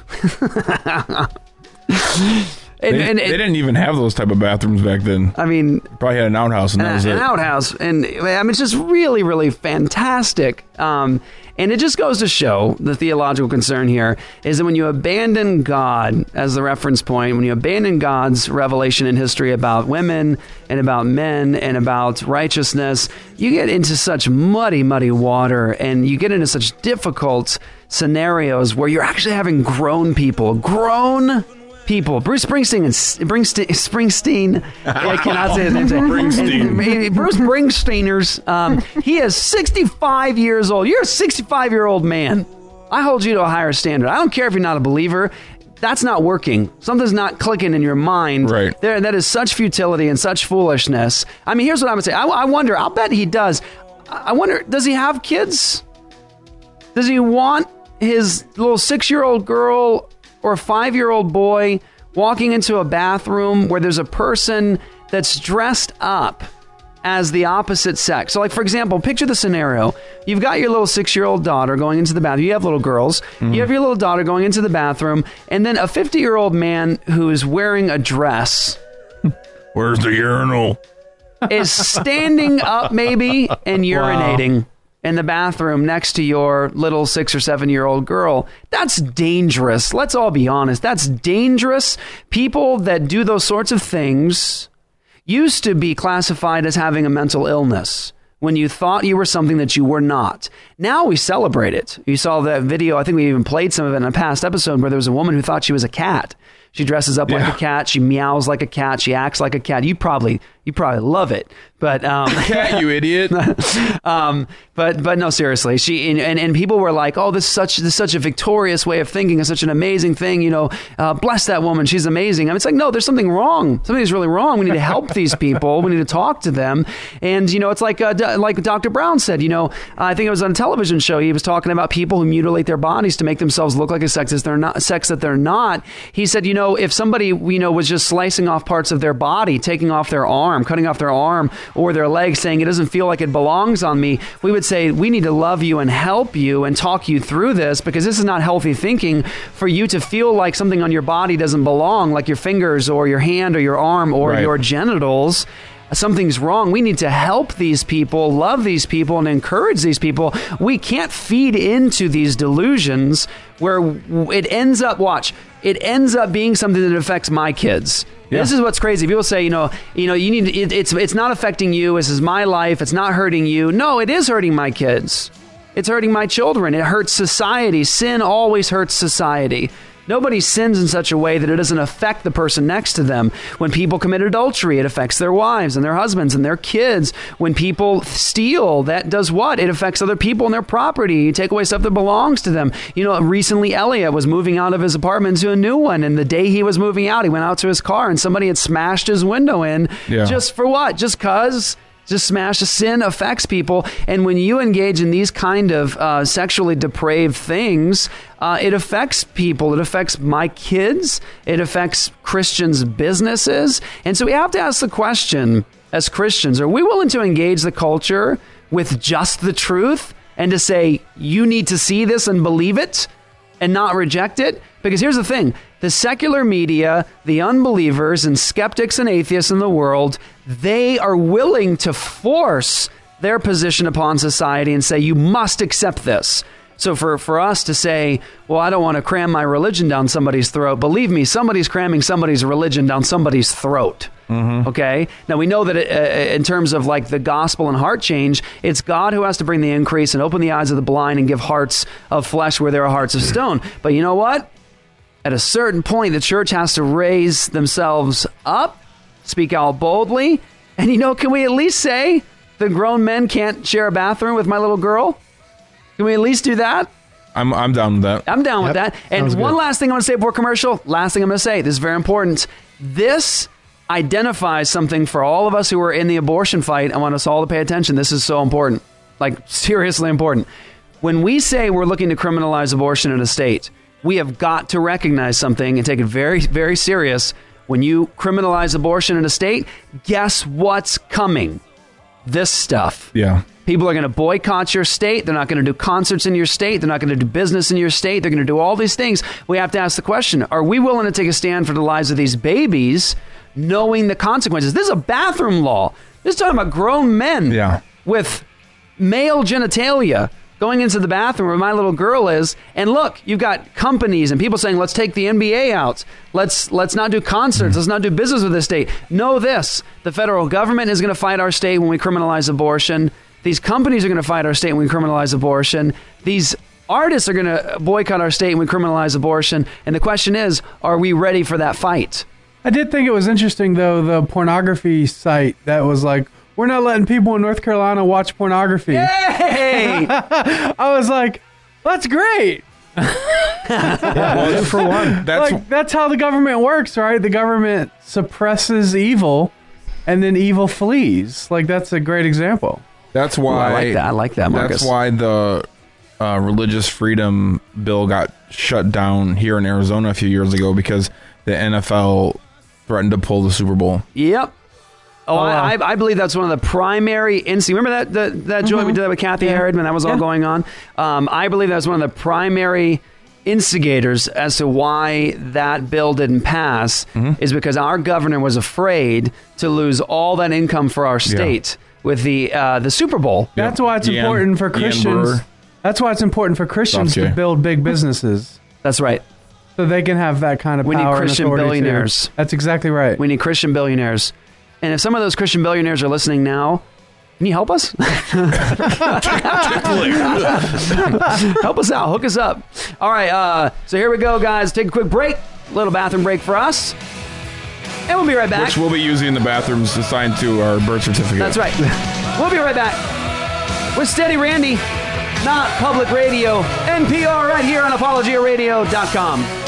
And- they, and- they didn't even have those type of bathrooms back then. I mean, probably had an outhouse, and that was it. an outhouse, and I mean, it's just really, really fantastic. Um, and it just goes to show the theological concern here is that when you abandon God as the reference point, when you abandon God's revelation in history about women and about men and about righteousness, you get into such muddy, muddy water, and you get into such difficult scenarios where you're actually having grown people, grown people. Bruce Springsteen and S- Springsteen, Springsteen I cannot say his name. Springsteen. Bruce Springsteeners. Um, he is 65 years old. You're a 65 year old man. I hold you to a higher standard. I don't care if you're not a believer. That's not working. Something's not clicking in your mind. Right. There, that is such futility and such foolishness. I mean, here's what I'm gonna say. I, I wonder. I'll bet he does. I I wonder. Does he have kids? Does he want his little six year old girl or a five year old boy walking into a bathroom where there's a person that's dressed up as the opposite sex? So, like, for example, picture the scenario. You've got your little six year old daughter going into the bathroom. You have little girls. Mm-hmm. You have your little daughter going into the bathroom, and then a 50 year old man who is wearing a dress Where's the urinal? is standing up maybe and urinating in the bathroom next to your little six or seven year old girl. That's dangerous. Let's all be honest. That's dangerous. People that do those sorts of things used to be classified as having a mental illness when you thought you were something that you were not. Now we celebrate it. You saw that video, I think we even played some of it in a past episode where there was a woman who thought she was a cat. She dresses up like a cat, she meows like a cat, she acts like a cat. You probably you probably love it. But um Cat, you idiot. um, but but no, seriously, she and, and, and people were like, "Oh, this is such this is such a victorious way of thinking, it's such an amazing thing." You know, uh, bless that woman, she's amazing. I mean, it's like, no, there's something wrong. Something's really wrong. We need to help these people. We need to talk to them. And you know, it's like uh, d- like Dr. Brown said. You know, I think it was on a television show. He was talking about people who mutilate their bodies to make themselves look like a sex they're not. Sex that they're not. He said, you know, if somebody you know was just slicing off parts of their body, taking off their arm, cutting off their arm or their leg, saying it doesn't feel like it belongs on me, we would say we need to love you and help you and talk you through this because this is not healthy thinking for you to feel like something on your body doesn't belong, like your fingers or your hand or your arm or Right. your genitals. Something's wrong. We need to help these people, love these people, and encourage these people. We can't feed into these delusions where it ends up, watch, it ends up being something that affects my kids. This is what's crazy. People say, you know, you know, you need it, it's it's not affecting you. This is my life. It's not hurting you. No, it is hurting my kids. It's hurting my children. It hurts society. Sin always hurts society. Nobody sins in such a way that it doesn't affect the person next to them. When people commit adultery, it affects their wives and their husbands and their kids. When people steal, that does what? It affects other people and their property. You take away stuff that belongs to them. You know, recently Elliot was moving out of his apartment to a new one, and the day he was moving out, he went out to his car and somebody had smashed his window in. Yeah. Just for what? Just cause? Just smash sin affects people and when you engage in these kind of uh, sexually depraved things uh, it affects people. It affects my kids. It affects christians businesses. And so we have to ask the question as christians are we willing to engage the culture with just the truth and to say you need to see this and believe it and not reject it? Because here's the thing the secular media, the unbelievers, and skeptics and atheists in the world, they are willing to force their position upon society and say, you must accept this. So for, for us to say, well, I don't want to cram my religion down somebody's throat, believe me, somebody's cramming somebody's religion down somebody's throat. Okay. Now we know that uh, in terms of like the gospel and heart change, it's God who has to bring the increase and open the eyes of the blind and give hearts of flesh where there are hearts of stone. But you know what? At a certain point, the church has to raise themselves up, speak out boldly, and you know, can we at least say the grown men can't share a bathroom with my little girl? Can we at least do that? I'm I'm down with that. I'm down with that. And Sounds one good. last thing I want to say before commercial. Last thing I'm going to say. This is very important. This identifies something for all of us who are in the abortion fight. I want us all to pay attention. This is so important, like seriously important. When we say we're looking to criminalize abortion in a state, we have got to recognize something and take it very, very serious. When you criminalize abortion in a state, guess what's coming? This stuff. Yeah. People are going to boycott your state. They're not going to do concerts in your state. They're not going to do business in your state. They're going to do all these things. We have to ask the question Are we willing to take a stand for the lives of these babies, knowing the consequences? This is a bathroom law. This is talking about grown men Yeah. with male genitalia going into the bathroom where my little girl is and look you've got companies and people saying let's take the nba out. Let's let's not do concerts. Let's not do business with this state. Know this. The federal government is going to fight our state when we criminalize abortion. These companies are going to fight our state when we criminalize abortion. These artists are going to boycott our state when we criminalize abortion. And the question is are we ready for that fight? I did think it was interesting though the pornography site that was like we're not letting people in North Carolina watch pornography. Yay! I was like, that's great. well, for one, that's like that's how the government works, right? The government suppresses evil, and then evil flees. Like that's a great example. That's Ooh, why I like that. I like that, Marcus. That's why the uh, religious freedom bill got shut down here in Arizona a few years ago because the NFL threatened to pull the Super Bowl. Yep. Oh, I, I I believe that's one of the primary instincts. Remember that that, that joy we did that with Cathi Herrod when that was all going on. Um, I believe that was one of the primary instigators as to why that bill didn't pass is because our governor was afraid to lose all that income for our state with the uh, the Super Bowl. That's why it's important for Christians. That's why it's important for Christians to build big businesses. That's right. So they can have that kind of We need power Christian and authority too. billionaires. That's exactly right. We need Christian billionaires. And if some of those Christian billionaires are listening now, can you help us? help us out. Hook us up. All right. Uh, so here we go, guys. Take a quick break. Little bathroom break for us. And we'll be right back. Which we'll be using the bathrooms assigned to our birth certificate. That's right. We'll be right back with Steady Randy, not public radio, NPR right here on apologiaradio.com.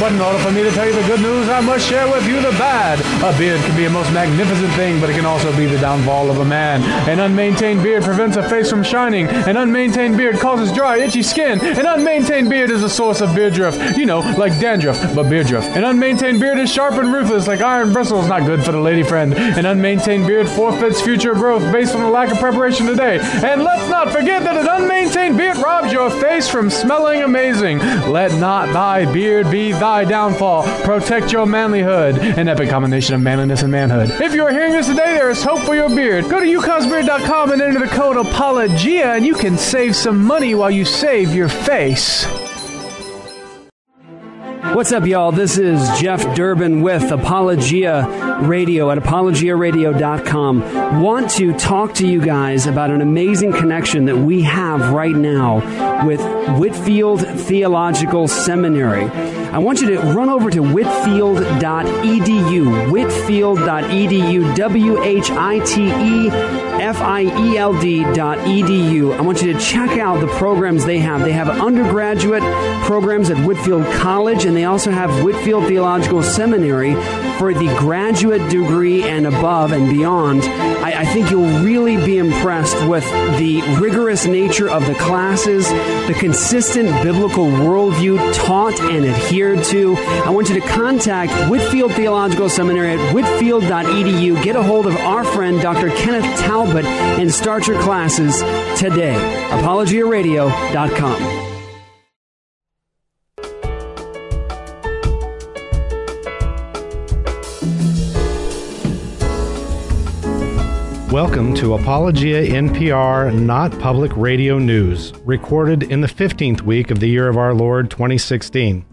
But in order for me to tell you the good news, I must share with you the bad. A beard can be a most magnificent thing, but it can also be the downfall of a man. An unmaintained beard prevents a face from shining. An unmaintained beard causes dry, itchy skin. An unmaintained beard is a source of beard drift. You know, like dandruff, but beard drift. An unmaintained beard is sharp and ruthless, like iron bristles, not good for the lady friend. An unmaintained beard forfeits future growth based on a lack of preparation today. And let's not forget that an unmaintained beard robs your face from smelling amazing. Let not thy beard be thy downfall. Protect your manlyhood. An epic combination of manliness and manhood. If you are hearing this today, there is hope for your beard. Go to yukonsbeard.com and enter the code APOLOGIA, and you can save some money while you save your face. What's up, y'all? This is Jeff Durbin with Apologia Radio at apologiaradio.com. Want to talk to you guys about an amazing connection that we have right now with Whitefield Theological Seminary. I want you to run over to whitefield.edu, whitefield.edu, W H I T E F I E L D dot edu. I want you to check out the programs they have. They have undergraduate programs at Whitefield College, and they also have Whitefield Theological Seminary for the graduate degree and above and beyond. I, I think you'll really be impressed with the rigorous nature of the classes, the consistent biblical worldview taught and adhered to. I want you to contact Whitefield Theological Seminary at whitefield.edu. Get a hold of our friend Dr. Kenneth Talbot and start your classes today. ApologiaRadio.com. Welcome to Apologia NPR Not Public Radio News, recorded in the 15th week of the year of our Lord 2016.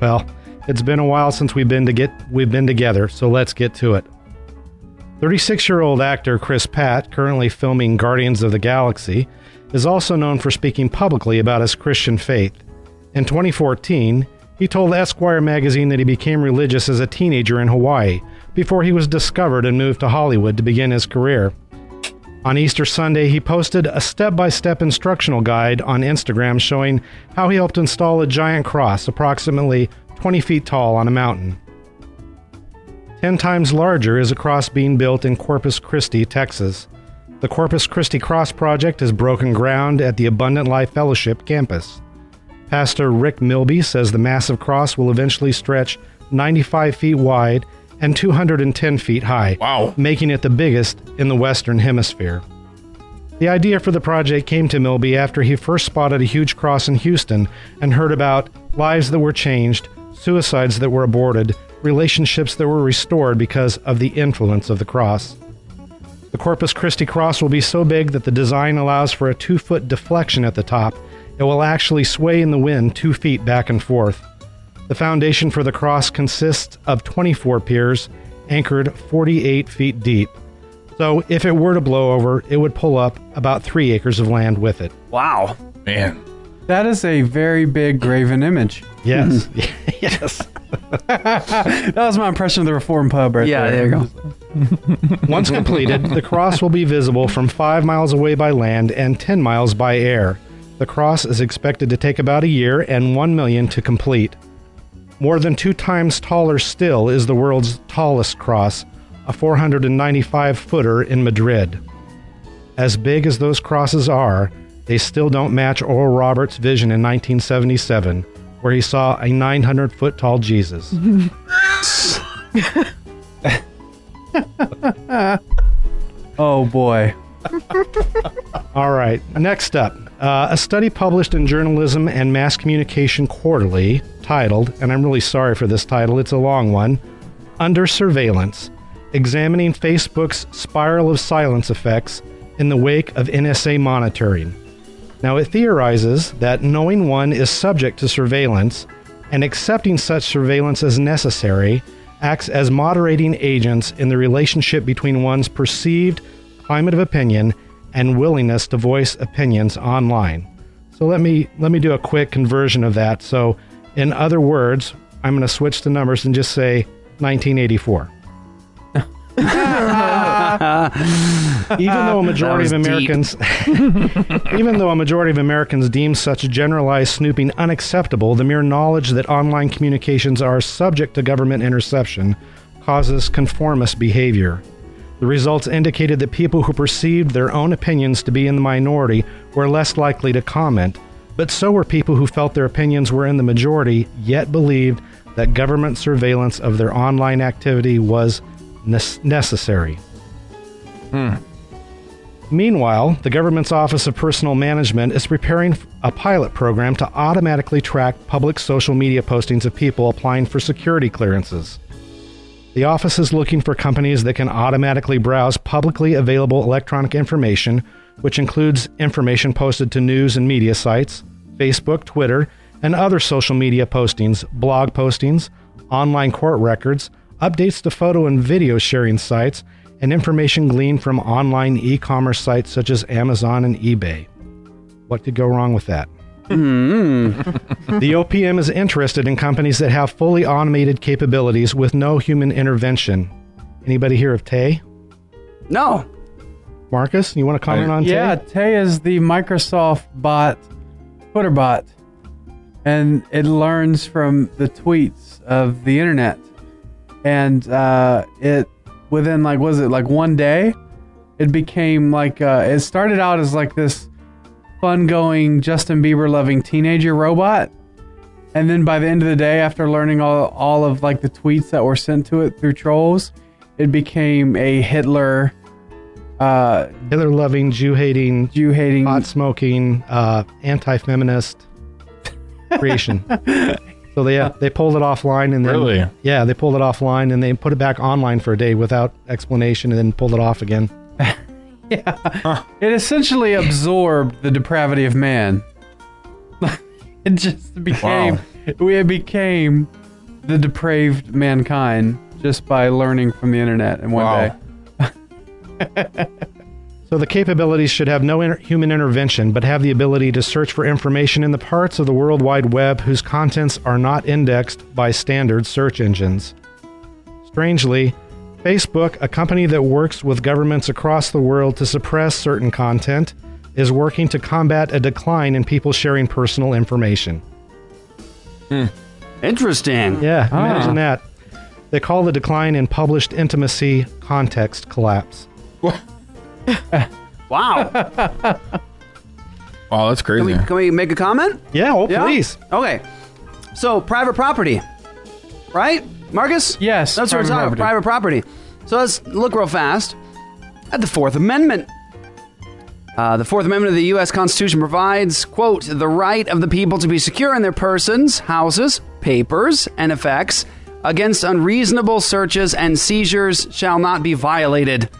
Well, it's been a while since we've been to get we've been together, so let's get to it. 36-year-old actor Chris Pratt, currently filming Guardians of the Galaxy, is also known for speaking publicly about his Christian faith. In 2014, he told Esquire magazine that he became religious as a teenager in Hawaii before he was discovered and moved to Hollywood to begin his career. On Easter Sunday, he posted a step by step instructional guide on Instagram showing how he helped install a giant cross approximately 20 feet tall on a mountain. Ten times larger is a cross being built in Corpus Christi, Texas. The Corpus Christi Cross Project has broken ground at the Abundant Life Fellowship campus. Pastor Rick Milby says the massive cross will eventually stretch 95 feet wide and 210 feet high, wow. making it the biggest in the Western Hemisphere. The idea for the project came to Milby after he first spotted a huge cross in Houston and heard about lives that were changed, suicides that were aborted, relationships that were restored because of the influence of the cross. The Corpus Christi cross will be so big that the design allows for a two foot deflection at the top. It will actually sway in the wind two feet back and forth. The foundation for the cross consists of 24 piers anchored 48 feet deep. So if it were to blow over, it would pull up about three acres of land with it. Wow. Man. That is a very big graven image. Yes. yes. that was my impression of the Reform Pub right Yeah, there. there you go. Once completed, the cross will be visible from 5 miles away by land and 10 miles by air. The cross is expected to take about a year and 1 million to complete. More than 2 times taller still is the world's tallest cross, a 495 footer in Madrid. As big as those crosses are, they still don't match Oral Roberts' vision in 1977, where he saw a 900 foot tall Jesus. oh boy. All right, next up. Uh, a study published in Journalism and Mass Communication Quarterly titled, and I'm really sorry for this title, it's a long one Under Surveillance Examining Facebook's Spiral of Silence Effects in the Wake of NSA Monitoring. Now, it theorizes that knowing one is subject to surveillance and accepting such surveillance as necessary acts as moderating agents in the relationship between one's perceived climate of opinion and willingness to voice opinions online. So let me let me do a quick conversion of that. So in other words, I'm going to switch the numbers and just say 1984. even though a majority of Americans even though a majority of Americans deem such generalized snooping unacceptable, the mere knowledge that online communications are subject to government interception causes conformist behavior. The results indicated that people who perceived their own opinions to be in the minority were less likely to comment, but so were people who felt their opinions were in the majority, yet believed that government surveillance of their online activity was nes- necessary. Hmm. Meanwhile, the government's Office of Personal Management is preparing a pilot program to automatically track public social media postings of people applying for security clearances. The office is looking for companies that can automatically browse publicly available electronic information, which includes information posted to news and media sites, Facebook, Twitter, and other social media postings, blog postings, online court records, updates to photo and video sharing sites, and information gleaned from online e commerce sites such as Amazon and eBay. What could go wrong with that? The OPM is interested in companies that have fully automated capabilities with no human intervention. Anybody hear of Tay? No. Marcus, you want to comment on yeah, Tay? Tay is the Microsoft bot, Twitter bot, and it learns from the tweets of the internet, and uh, it within like was it like one day, it became like uh, it started out as like this fun-going Justin Bieber loving teenager robot, and then by the end of the day, after learning all all of like the tweets that were sent to it through trolls, it became a Hitler. Uh, Hitler loving, Jew hating, Jew hating, pot smoking, uh, anti feminist creation. So they uh, they pulled it offline and then Really? yeah they pulled it offline and they put it back online for a day without explanation and then pulled it off again. Yeah. It essentially absorbed the depravity of man. it just became we became the depraved mankind just by learning from the internet in one Wow. day. So the capabilities should have no inter- human intervention, but have the ability to search for information in the parts of the World Wide Web whose contents are not indexed by standard search engines. Strangely, Facebook, a company that works with governments across the world to suppress certain content, is working to combat a decline in people sharing personal information. Interesting. Yeah, Ah. imagine that. They call the decline in published intimacy context collapse. Wow. Wow, that's Can we, crazy. can we make a comment? Yeah, oh, please. Okay. So, private property, right, Marcus? Yes. That's what we're private talking about. Private property. So, let's look real fast at the Fourth Amendment. Uh, the Fourth Amendment of the U.S. Constitution provides, quote, the right of the people to be secure in their persons, houses, papers, and effects against unreasonable searches and seizures shall not be violated,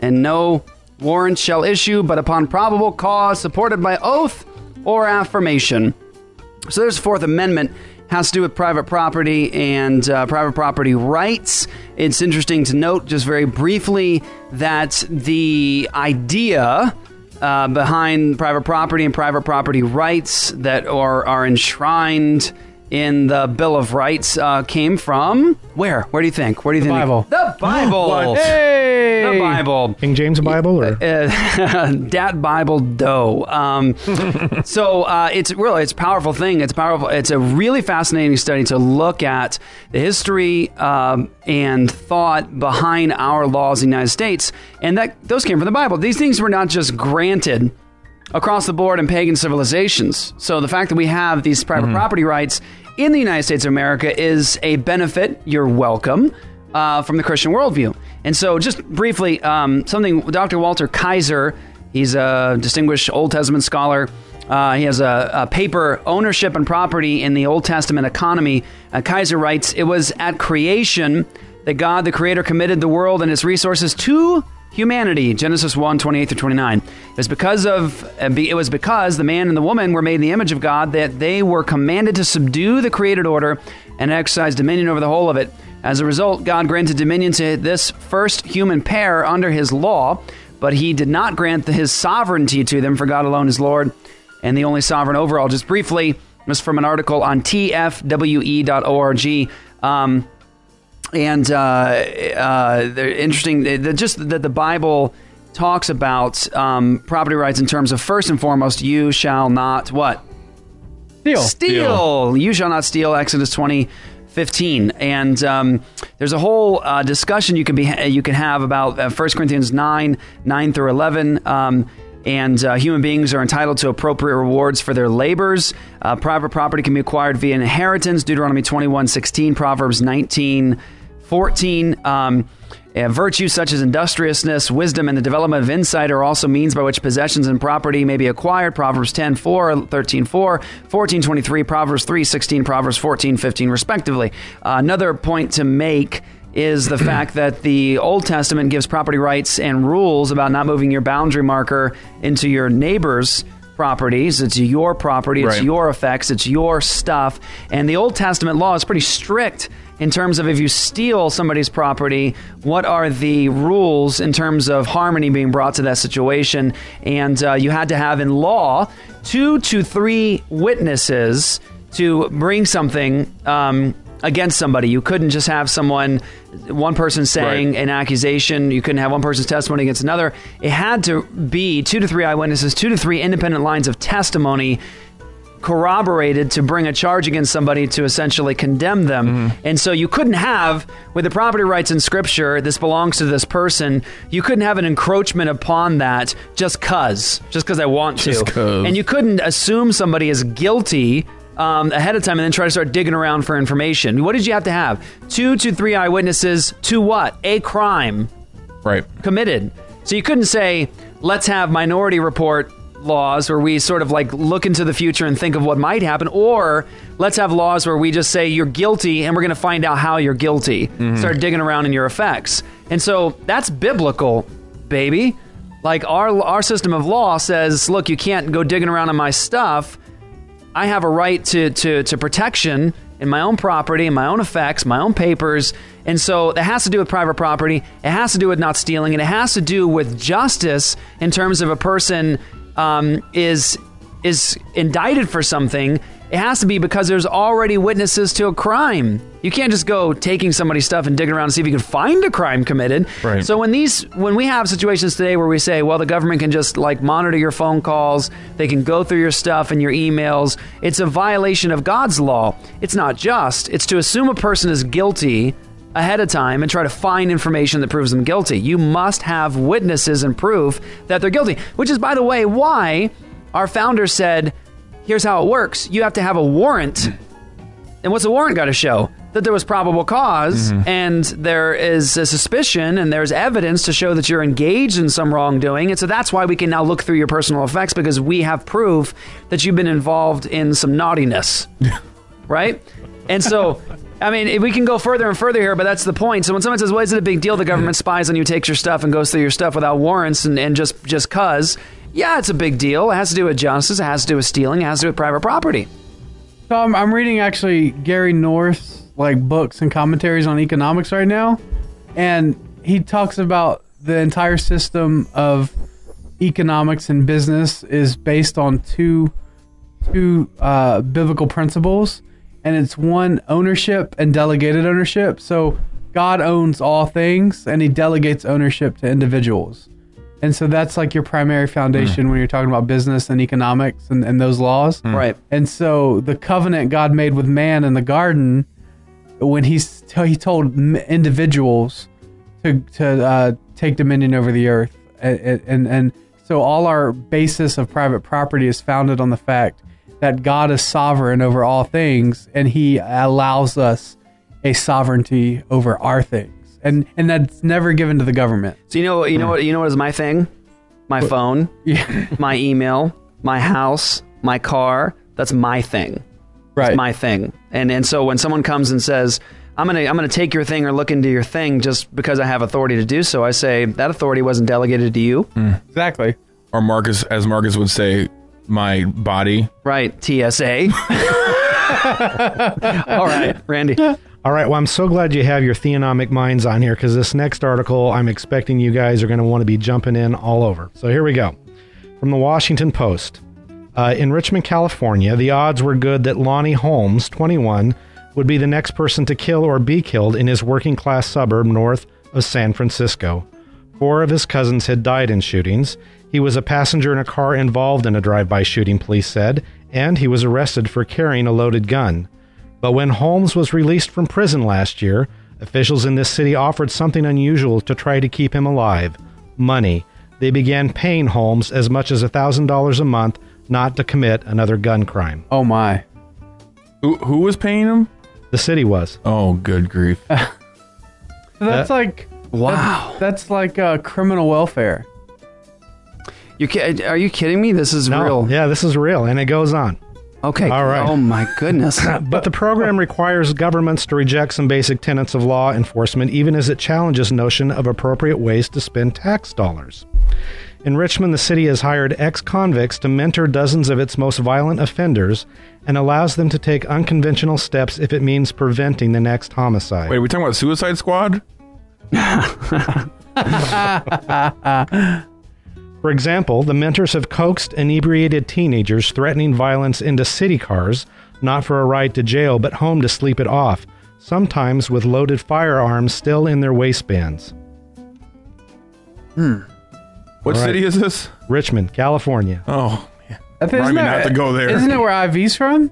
and no warrant shall issue but upon probable cause supported by oath or affirmation. So there's Fourth Amendment has to do with private property and uh, private property rights. It's interesting to note, just very briefly, that the idea uh, behind private property and private property rights that are are enshrined in the Bill of Rights uh, came from where? Where do you think? Where do you think? Bible. The Bible. What? Hey! The Bible. King James Bible or Uh, Dat Bible Doe. Um, so uh, it's really it's a powerful thing. It's powerful. It's a really fascinating study to look at the history um, and thought behind our laws in the United States, and that those came from the Bible. These things were not just granted across the board in pagan civilizations. So the fact that we have these private property rights in the United States of America is a benefit. You're welcome uh, from the Christian worldview. And so, just briefly, um, something Dr. Walter Kaiser, he's a distinguished Old Testament scholar. Uh, he has a, a paper, Ownership and Property in the Old Testament Economy. Uh, Kaiser writes It was at creation that God, the Creator, committed the world and its resources to humanity genesis 1 28 through 29 it was because of uh, it was because the man and the woman were made in the image of god that they were commanded to subdue the created order and exercise dominion over the whole of it. As a result god granted dominion to this first human pair under his law but he did not grant his sovereignty to them for god alone is lord and the only sovereign overall just briefly was from an article on tfwe.org um, and uh, uh, they're interesting. They're just that the Bible talks about um, property rights in terms of first and foremost, you shall not what steal. Steal. You shall not steal. Exodus twenty. 15 and um, there's a whole uh, discussion you can be you can have about uh, 1 corinthians 9 9 through 11 um, and uh, human beings are entitled to appropriate rewards for their labors. Uh, private property can be acquired via inheritance. Deuteronomy 21 16, Proverbs 19 14. Um, uh, virtues such as industriousness, wisdom, and the development of insight are also means by which possessions and property may be acquired. Proverbs 10 4, 13 4, 14 23, Proverbs 3 16, Proverbs 14 15, respectively. Uh, another point to make is the fact that the Old Testament gives property rights and rules about not moving your boundary marker into your neighbor's properties. It's your property, it's Right. your effects, it's your stuff. And the Old Testament law is pretty strict in terms of if you steal somebody's property, what are the rules in terms of harmony being brought to that situation? And uh, you had to have in law two to three witnesses to bring something um, against somebody. You couldn't just have someone, one person saying an accusation. You couldn't have one person's testimony against another. It had to be two to three eyewitnesses, two to three independent lines of testimony corroborated to bring a charge against somebody to essentially condemn them. And so you couldn't have, with the property rights in Scripture, this belongs to this person, you couldn't have an encroachment upon that just cuz, just because I want to. Just 'cause. And you couldn't assume somebody is guilty. Um, ahead of time and then try to start digging around for information. What did you have to have? Two to three eyewitnesses to what? A crime Right. committed. So you couldn't say, let's have minority report laws where we sort of like look into the future and think of what might happen, or let's have laws where we just say you're guilty and we're going to find out how you're guilty. Mm-hmm. Start digging around in your effects. And so that's biblical, baby. Like our our system of law says, look, you can't go digging around in my stuff. I have a right to, to, to protection in my own property, in my own effects, my own papers. And so that has to do with private property. It has to do with not stealing. And it has to do with justice in terms of a person um, is is indicted for something, it has to be because there's already witnesses to a crime. You can't just go taking somebody's stuff and digging around to see if you can find a crime committed. Right. So when these when we have situations today where we say, well, the government can just like monitor your phone calls, they can go through your stuff and your emails, it's a violation of God's law. It's not just. It's to assume a person is guilty ahead of time and try to find information that proves them guilty. You must have witnesses and proof that they're guilty, which is by the way why our founder said, here's how it works. You have to have a warrant. And what's a warrant got to show? That there was probable because mm-hmm. and there is a suspicion and there's evidence to show that you're engaged in some wrongdoing. And so that's why we can now look through your personal effects because we have proof that you've been involved in some naughtiness. right? And so, I mean, we can go further and further here, but that's the point. So when someone says, "Well, is it a big deal? The government spies on you, takes your stuff, and goes through your stuff without warrants and, and just just cause," yeah, it's a big deal. It has to do with justice. It has to do with stealing. It has to do with private property. So I'm, I'm reading actually Gary North's like books and commentaries on economics right now, and he talks about the entire system of economics and business is based on two two uh, biblical principles, and it's one ownership and delegated ownership. So God owns all things, and He delegates ownership to individuals. And so that's like your primary foundation when you're talking about business and economics and, and those laws. Right. And so the covenant God made with man in the garden, when he's he told m- individuals to to uh, take dominion over the earth, and, and and so all our basis of private property is founded on the fact that God is sovereign over all things, and He allows us a sovereignty over our things, and and that's never given to the government. So you know, you know what, you know what is my thing? My phone, my email, my house, my car. That's my thing. Right. It's my thing. And and so when someone comes and says, "I'm gonna I'm gonna take your thing or look into your thing just because I have authority to do so," I say that authority wasn't delegated to you. Hmm. Exactly. Or Marcus, as Marcus would say, my body. Right. TSA. All right, Randy. All right. Well, I'm so glad you have your theonomic minds on here because this next article, I'm expecting you guys are going to want to be jumping in all over. So here we go. From the Washington Post. Uh, in Richmond, California, the odds were good that Lonnie Holmes, 21, would be the next person to kill or be killed in his working class suburb north of San Francisco. Four of his cousins had died in shootings. He was a passenger in a car involved in a drive by shooting, police said, and he was arrested for carrying a loaded gun. But when Holmes was released from prison last year, officials in this city offered something unusual to try to keep him alive money. They began paying Holmes as much as $1,000 a month not to commit another gun crime. Oh, my. Who, who was paying him? The city was. Oh, good grief. That's That- like wow. That's, like uh, criminal welfare. You ki- are you kidding me? This is No, real. Yeah, this is real, and it goes on. Okay. All right. Oh my goodness. but the program requires governments to reject some basic tenets of law enforcement, even as it challenges notion of appropriate ways to spend tax dollars. In Richmond, the city has hired ex convicts to mentor dozens of its most violent offenders and allows them to take unconventional steps if it means preventing the next homicide. Wait, are we talking about Suicide Squad? For example, the mentors have coaxed inebriated teenagers threatening violence into city cars, not for a ride to jail, but home to sleep it off, sometimes with loaded firearms still in their waistbands. Hmm. What All right. city is this? Richmond, California. Oh, I think- Remind me isn't not that- to go there. Isn't it where IV's from?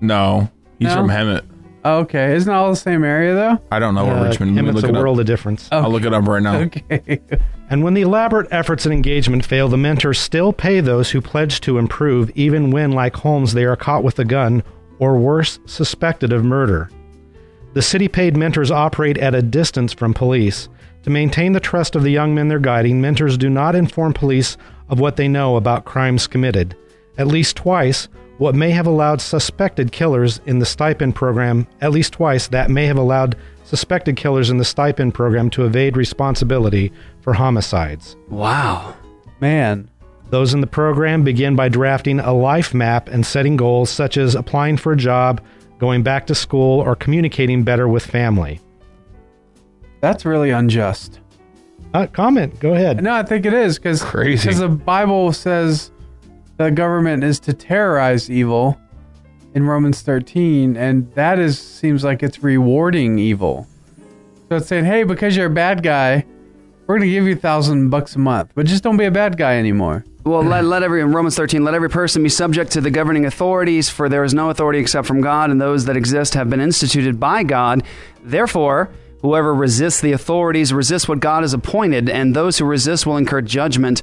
No, he's No? from Hemet. Okay, isn't it all the same area though? I don't know where Uh, Richmond. Let me Hemet's look a it up. world of difference. I'll look it up right now. Okay. And when the elaborate efforts at engagement fail, the mentors still pay those who pledge to improve, even when, like Holmes, they are caught with a gun or worse, suspected of murder. The city paid mentors operate at a distance from police. To maintain the trust of the young men they're guiding, mentors do not inform police of what they know about crimes committed. At least twice, what may have allowed suspected killers in the stipend program, at least twice, that may have allowed suspected killers in the stipend program to evade responsibility for homicides. Wow. Man. Those in the program begin by drafting a life map and setting goals such as applying for a job, going back to school, or communicating better with family. That's really unjust. Uh, comment. Go ahead. No, I think it is because Crazy. Because the Bible says the government is to terrorize evil in Romans 13, and that is seems like it's rewarding evil. So it's saying, hey, because you're a bad guy, we're gonna give you a thousand bucks a month, but just don't be a bad guy anymore. Well, let, let every in Romans 13, let every person be subject to the governing authorities, for there is no authority except from God, and those that exist have been instituted by God. Therefore, whoever resists the authorities resists what God has appointed, and those who resist will incur judgment.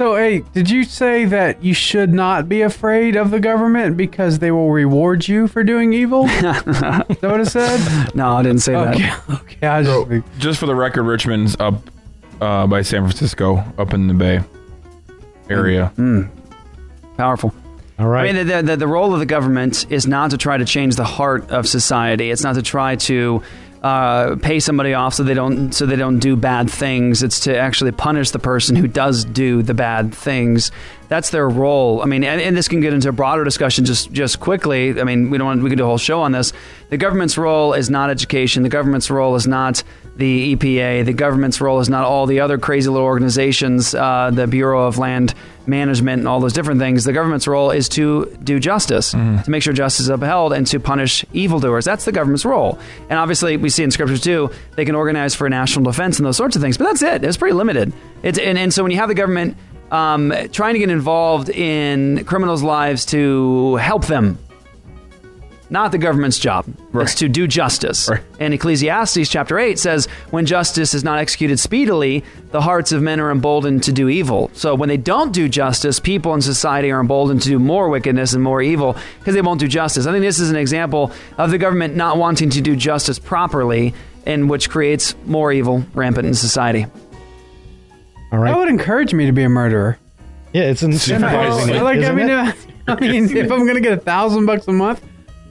So, hey, did you say that you should not be afraid of the government because they will reward you for doing evil? Is that what it said? No, I didn't say okay. that. Okay, I was just Just for the record, Richmond's up uh, by San Francisco, up in the Bay area. Powerful. All right. I mean, the, the, the role of the government is not to try to change the heart of society. It's not to try to uh, pay somebody off so they don't so they don't do bad things. It's to actually punish the person who does do the bad things. That's their role. I mean, and, and this can get into a broader discussion just just quickly. I mean, we don't want we could do a whole show on this. The government's role is not education. The government's role is not the EPA. The government's role is not all the other crazy little organizations, uh, the Bureau of Land Management, and all those different things. The government's role is to do justice, to make sure justice is upheld, and to punish evildoers. That's the government's role. And obviously, we see in scriptures too, they can organize for national defense and those sorts of things. But that's it. It's pretty limited. It's and, and so when you have the government um, trying to get involved in criminals' lives to help them not the government's job. It's to do justice. And Ecclesiastes chapter 8 says, when justice is not executed speedily, the hearts of men are emboldened to do evil. So when they don't do justice, people in society are emboldened to do more wickedness and more evil because they won't do justice. I think this is an example of the government not wanting to do justice properly, and which creates more evil rampant in society. All right. That would encourage me to be a murderer. Yeah, it's incentivizing it, like, I isn't mean, it? I mean, if I'm gonna get a thousand bucks a month,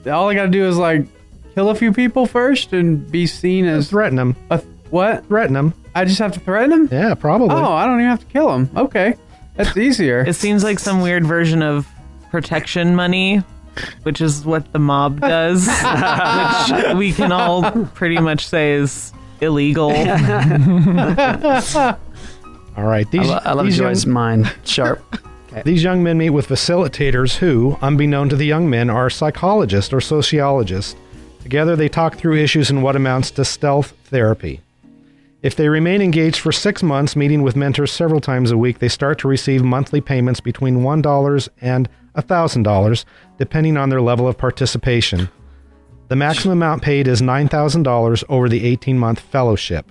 all I gotta do is like kill a few people first and be seen as threaten them. A, what? Threaten them. I just have to threaten them. Yeah, probably. Oh, I don't even have to kill them. Okay, that's easier. It seems like some weird version of protection money, which is what the mob does, which we can all pretty much say is illegal. All right. These, I, lo- I love these Joy's young- mind. Sharp. These young men meet with facilitators who, unbeknown to the young men, are psychologists or sociologists. Together, they talk through issues in what amounts to stealth therapy. If they remain engaged for six months, meeting with mentors several times a week, they start to receive monthly payments between $1 and $1,000, depending on their level of participation. The maximum amount paid is $9,000 over the 18 month fellowship.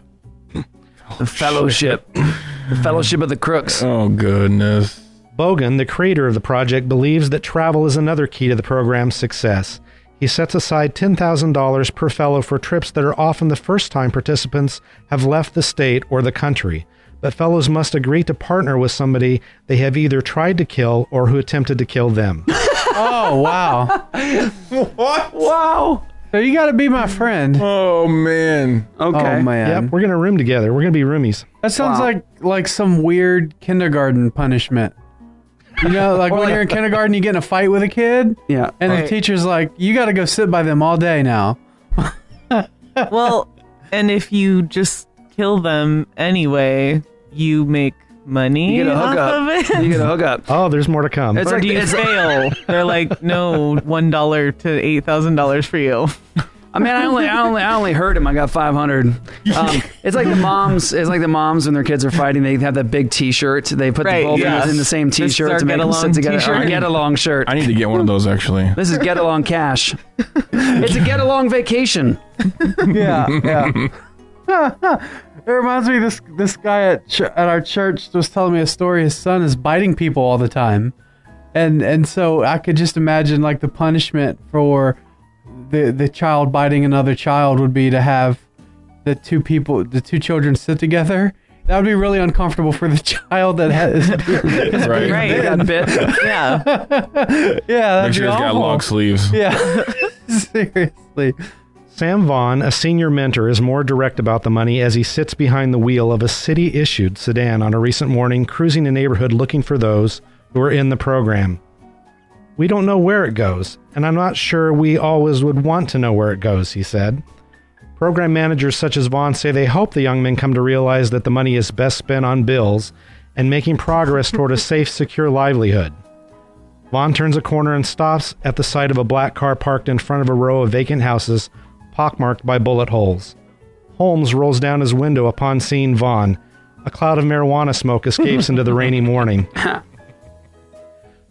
The fellowship. the fellowship of the crooks. Oh, goodness. Boggan, the creator of the project, believes that travel is another key to the program's success. He sets aside $10,000 per fellow for trips that are often the first time participants have left the state or the country. But fellows must agree to partner with somebody they have either tried to kill or who attempted to kill them. oh wow! what? Wow! So you got to be my friend. Oh man. Okay. Oh man. Yep, we're going to room together. We're going to be roomies. That sounds Wow. like like some weird kindergarten punishment. You know, like when you're in kindergarten, you get in a fight with a kid. Yeah. And the Right. teacher's like, "You got to go sit by them all day now." well, and if you just kill them anyway, you make money You get a off hookup. of it. You get a hookup. Oh, there's more to come. or do you fail? They're like, no, one dollar to eight thousand dollars for you. I mean, I only, I only, I only hurt him. I got five hundred. Um, it's like the moms. It's like the moms when their kids are fighting. They have that big T-shirt. They put Right, the both of yes. in the same T-shirt our to make get them along sit together. Our t-shirt. get along shirt. I need to get one of those actually. This is get along cash. it's a get along vacation. yeah, yeah. it reminds me this this guy at ch- at our church was telling me a story. His son is biting people all the time, and and so I could just imagine like the punishment for the the child biting another child would be to have the two people, the two children, sit together That would be really uncomfortable for the child that has is Right. being Right. bitten. bit. Yeah. yeah, that'd Make sure be he's got long sleeves. Yeah, seriously. Sam Vaughn, a senior mentor, is more direct about the money as he sits behind the wheel of a city issued sedan on a recent morning, cruising a neighborhood looking for those who are in the program. We don't know where it goes, and I'm not sure we always would want to know where it goes, he said. Program managers such as Vaughn say they hope the young men come to realize that the money is best spent on bills and making progress toward a safe, secure livelihood. Vaughn turns a corner and stops at the sight of a black car parked in front of a row of vacant houses pockmarked by bullet holes. Holmes rolls down his window upon seeing Vaughn. A cloud of marijuana smoke escapes into the rainy morning.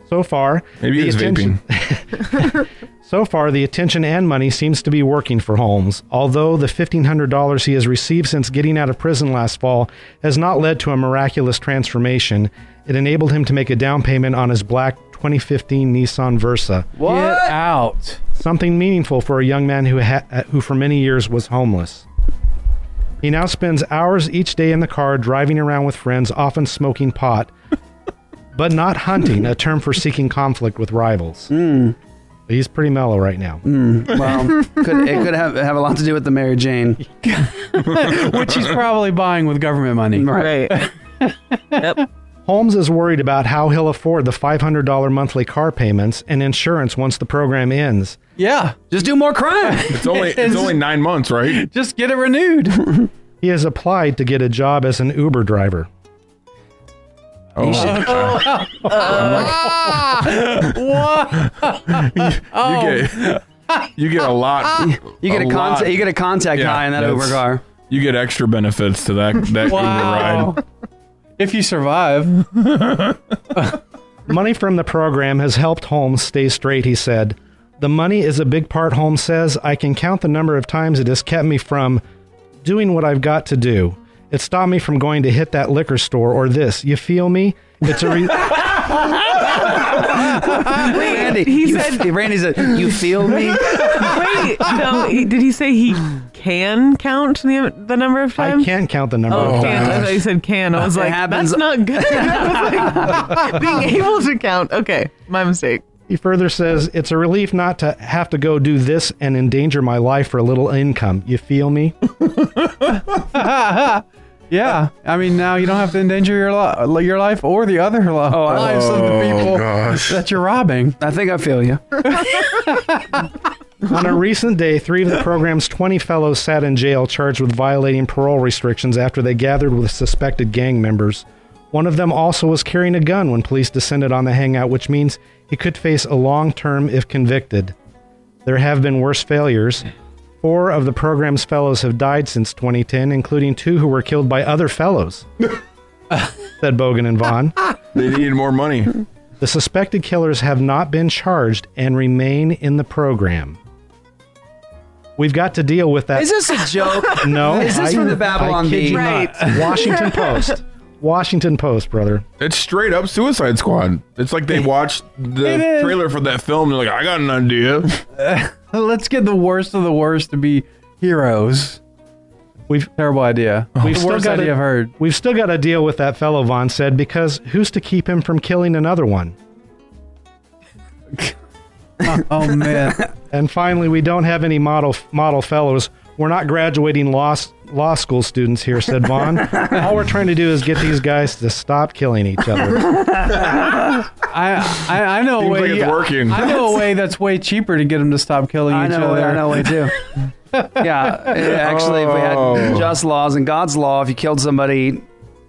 So far, Maybe the he's attention- So far, the attention and money seems to be working for Holmes, although the $1,500 he has received since getting out of prison last fall has not led to a miraculous transformation. It enabled him to make a down payment on his black 2015 Nissan Versa. Get out. Something meaningful for a young man who, ha- who for many years was homeless. He now spends hours each day in the car driving around with friends, often smoking pot, but not hunting, a term for seeking conflict with rivals. Hmm. He's pretty mellow right now. Hmm. Well, could, it could have, have a lot to do with the Mary Jane. Which he's probably buying with government money. Right. yep. Holmes is worried about how he'll afford the $500 monthly car payments and insurance once the program ends. Yeah. Just do more crime. It's only it's only nine months, right? Just get it renewed. He has applied to get a job as an Uber driver. Oh, what? you get oh. you get a lot. You get a, lot. contact. You get a contact Yeah, guy in that Uber car. You get extra benefits to that that Wow. Uber ride. If you survive. Money from the program has helped Holmes stay straight, he said. The money is a big part, Holmes says. I can count the number of times it has kept me from doing what I've got to do. It stopped me from going to hit that liquor store or this. You feel me? It's a re- Randy, he you- said- Randy said, "You feel me?" Wait, no, he, did he say he can count the, the number of times? I can't count the number Oh, of can. I times. thought you said can. I was It like, happens- that's not good. I was like, being able to count. Okay, my mistake. He further says, It's a relief not to have to go do this and endanger my life for a little income. You feel me? yeah. I mean, now you don't have to endanger your, li- your life or the other li- lives of the people that you're robbing. I think I feel you. On a recent day, three of the program's 20 fellows sat in jail charged with violating parole restrictions after they gathered with suspected gang members. One of them also was carrying a gun when police descended on the hangout, which means he could face a long term if convicted. There have been worse failures. Four of the program's fellows have died since 2010, including two who were killed by other fellows, said Boggan and Vaughn. They needed more money. The suspected killers have not been charged and remain in the program. We've got to deal with that. Is this a joke? No. Is this I- from the Babylon I kid Bee? you not. Washington Post. Washington Post, brother. It's straight up Suicide Squad. It's like they watched the trailer for that film. They're like, I got an idea. Let's get the worst of the worst to be heroes. We've terrible idea. Oh. We've the still worst got idea to, I've heard. We've still got to deal with that fellow Vaughn said because who's to keep him from killing another one? oh man. And finally, we don't have any model model fellows. We're not graduating law law school students here, said Vaughn. All we're trying to do is get these guys to stop killing each other. I, I I know a Seems way. like it's working. I know a way that's way cheaper to get them to stop killing I each know. other. I know way too. yeah, actually, if we had Oh. just laws and God's law, if you killed somebody,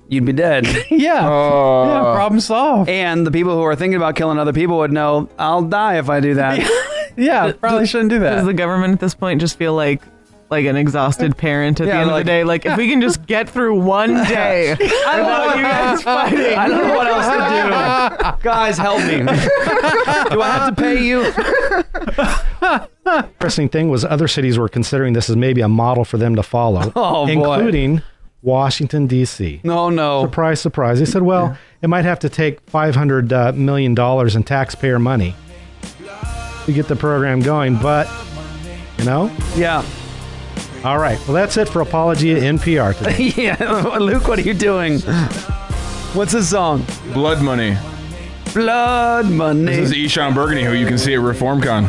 you'd be dead. Yeah. Oh. yeah. Problem solved. And the people who are thinking about killing other people would know, I'll die if I do that. Yeah. Probably shouldn't do that. Does that. the government at this point just feel like like an exhausted parent at Yeah, the end like- of the day? Like, if we can just get through one day without you guys fighting. I don't know what else to do. Guys, help me. do I have to pay you? Interesting thing was other cities were considering this as maybe a model for them to follow, Oh, boy. including Washington D.C. No, no. Surprise, surprise. They said, well, it might have to take five hundred uh, million dollars in taxpayer money to get the program going, but you know, Yeah. All right. Well, that's it for Apologia NPR today. yeah, Luke, what are you doing? What's this song? Blood Money. Blood Money. This is Eshon Burgundy, who you can see at ReformCon.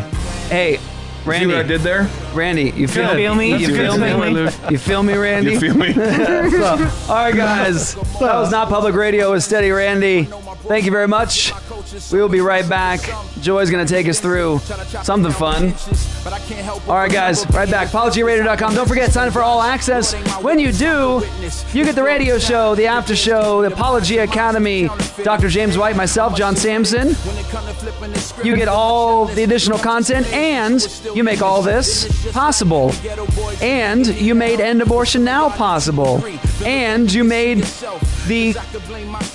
Hey, Randy. See what I did there? Randy, you feel, Good. me? That's You feel segue, me? You feel me, Randy? You feel me? All right, guys. That was not public radio with Steady Randy. Thank you very much. We will be right back. Joy's going to take us through something fun. All right, guys. Right back. ApologiaRadio.com. Don't forget, sign up for all access. When you do, you get the radio show, the after show, the Apologia Academy, Dr. James White, myself, John Samson. You get all the additional content, and you make all this possible. And you made End Abortion Now possible. And you made the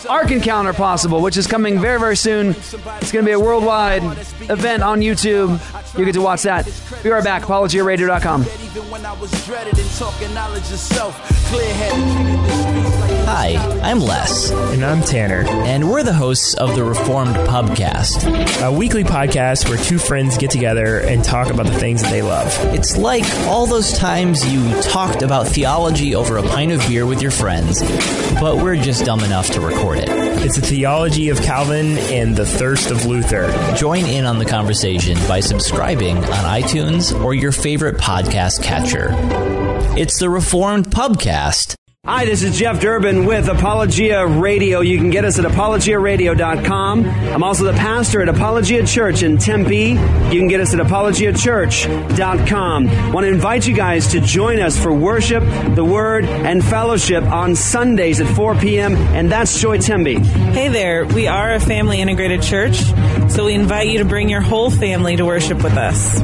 Ark Encounter possible, which is coming very, very soon. It's going to be a worldwide event on YouTube. You get to watch that. Be right back. ApologiaRadio.com. Hi, I'm Les. And I'm Tanner. And we're the hosts of the Reformed Pubcast, a weekly podcast where two friends get together and talk about the things that they love. It's like all those times you talked about theology over a pint of beer with your friends, but we're just dumb enough to record it. It's a theology of Calvin and the thirst of Luther. Join in on the conversation by subscribing on iTunes or your favorite podcast catcher. It's the Reformed Pubcast. Hi, this is Jeff Durbin with Apologia Radio. You can get us at apologiaradio.com. I'm also the pastor at Apologia Church in Tempe. You can get us at apologiachurch.com. Want to invite you guys to join us for worship, the word, and fellowship on Sundays at 4 p.m. And that's Joy Tempe. Hey there, we are a family integrated church, so we invite you to bring your whole family to worship with us.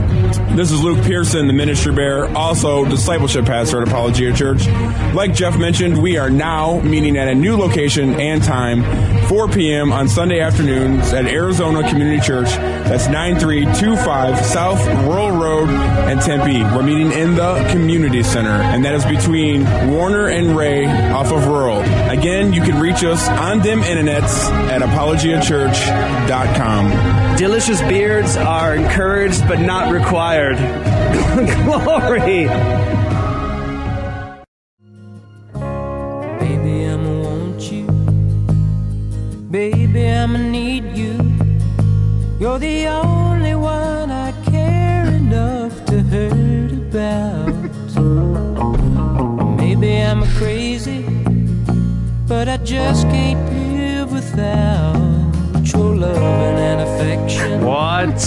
This is Luke Pearson, the ministry bearer, also discipleship pastor at Apologia Church. Like Jeff mentioned, we are now meeting at a new location and time, 4 p.m. on Sunday afternoons at Arizona Community Church. That's 9325 South Rural Road and Tempe. We're meeting in the community center, and that is between Warner and Ray off of Rural. Again, you can reach us on them internets at apologiachurch.com. Delicious beards are encouraged but not required. Glory. Baby, I'ma need you. You're the only one I care enough to hurt about. Maybe I'm crazy, but I just can't live without your loving and affection. What?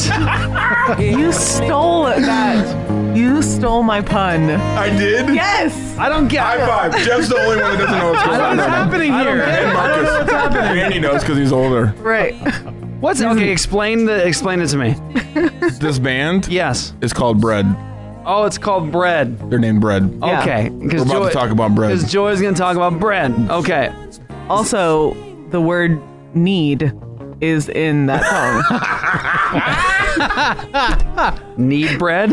you stole it, that. You stole my pun. I did? Yes. I don't get High five. Jeff's the only one that doesn't know what's going on. What's happening here? get it. I don't know Marcus. what's happening. Randy knows because he's older. Right. What's okay? Explain the explain it to me. This band? Yes. Is called Bread. Oh, it's called bread. They're named Bread. Okay, We're about to talk about bread. Because Joy's going to talk about bread. Okay. Also, the word need is in that song. Need bread?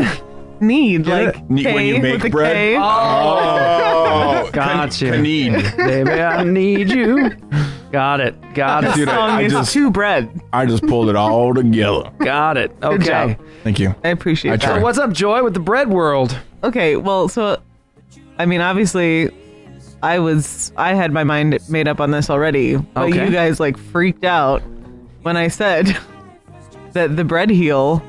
Need, like Ne- K when you make with a bread? K. Oh, Got you. Need. Baby, I need you. Got it. Got it. Dude, I- I just- two bread. I just pulled it all together. Got it. Okay. job. Thank you. I appreciate I that. try. So what's up, Joy, with the bread world? Okay, well, so I mean, obviously, I was I had my mind made up on this already, but Okay. you guys like freaked out when I said that the bread heel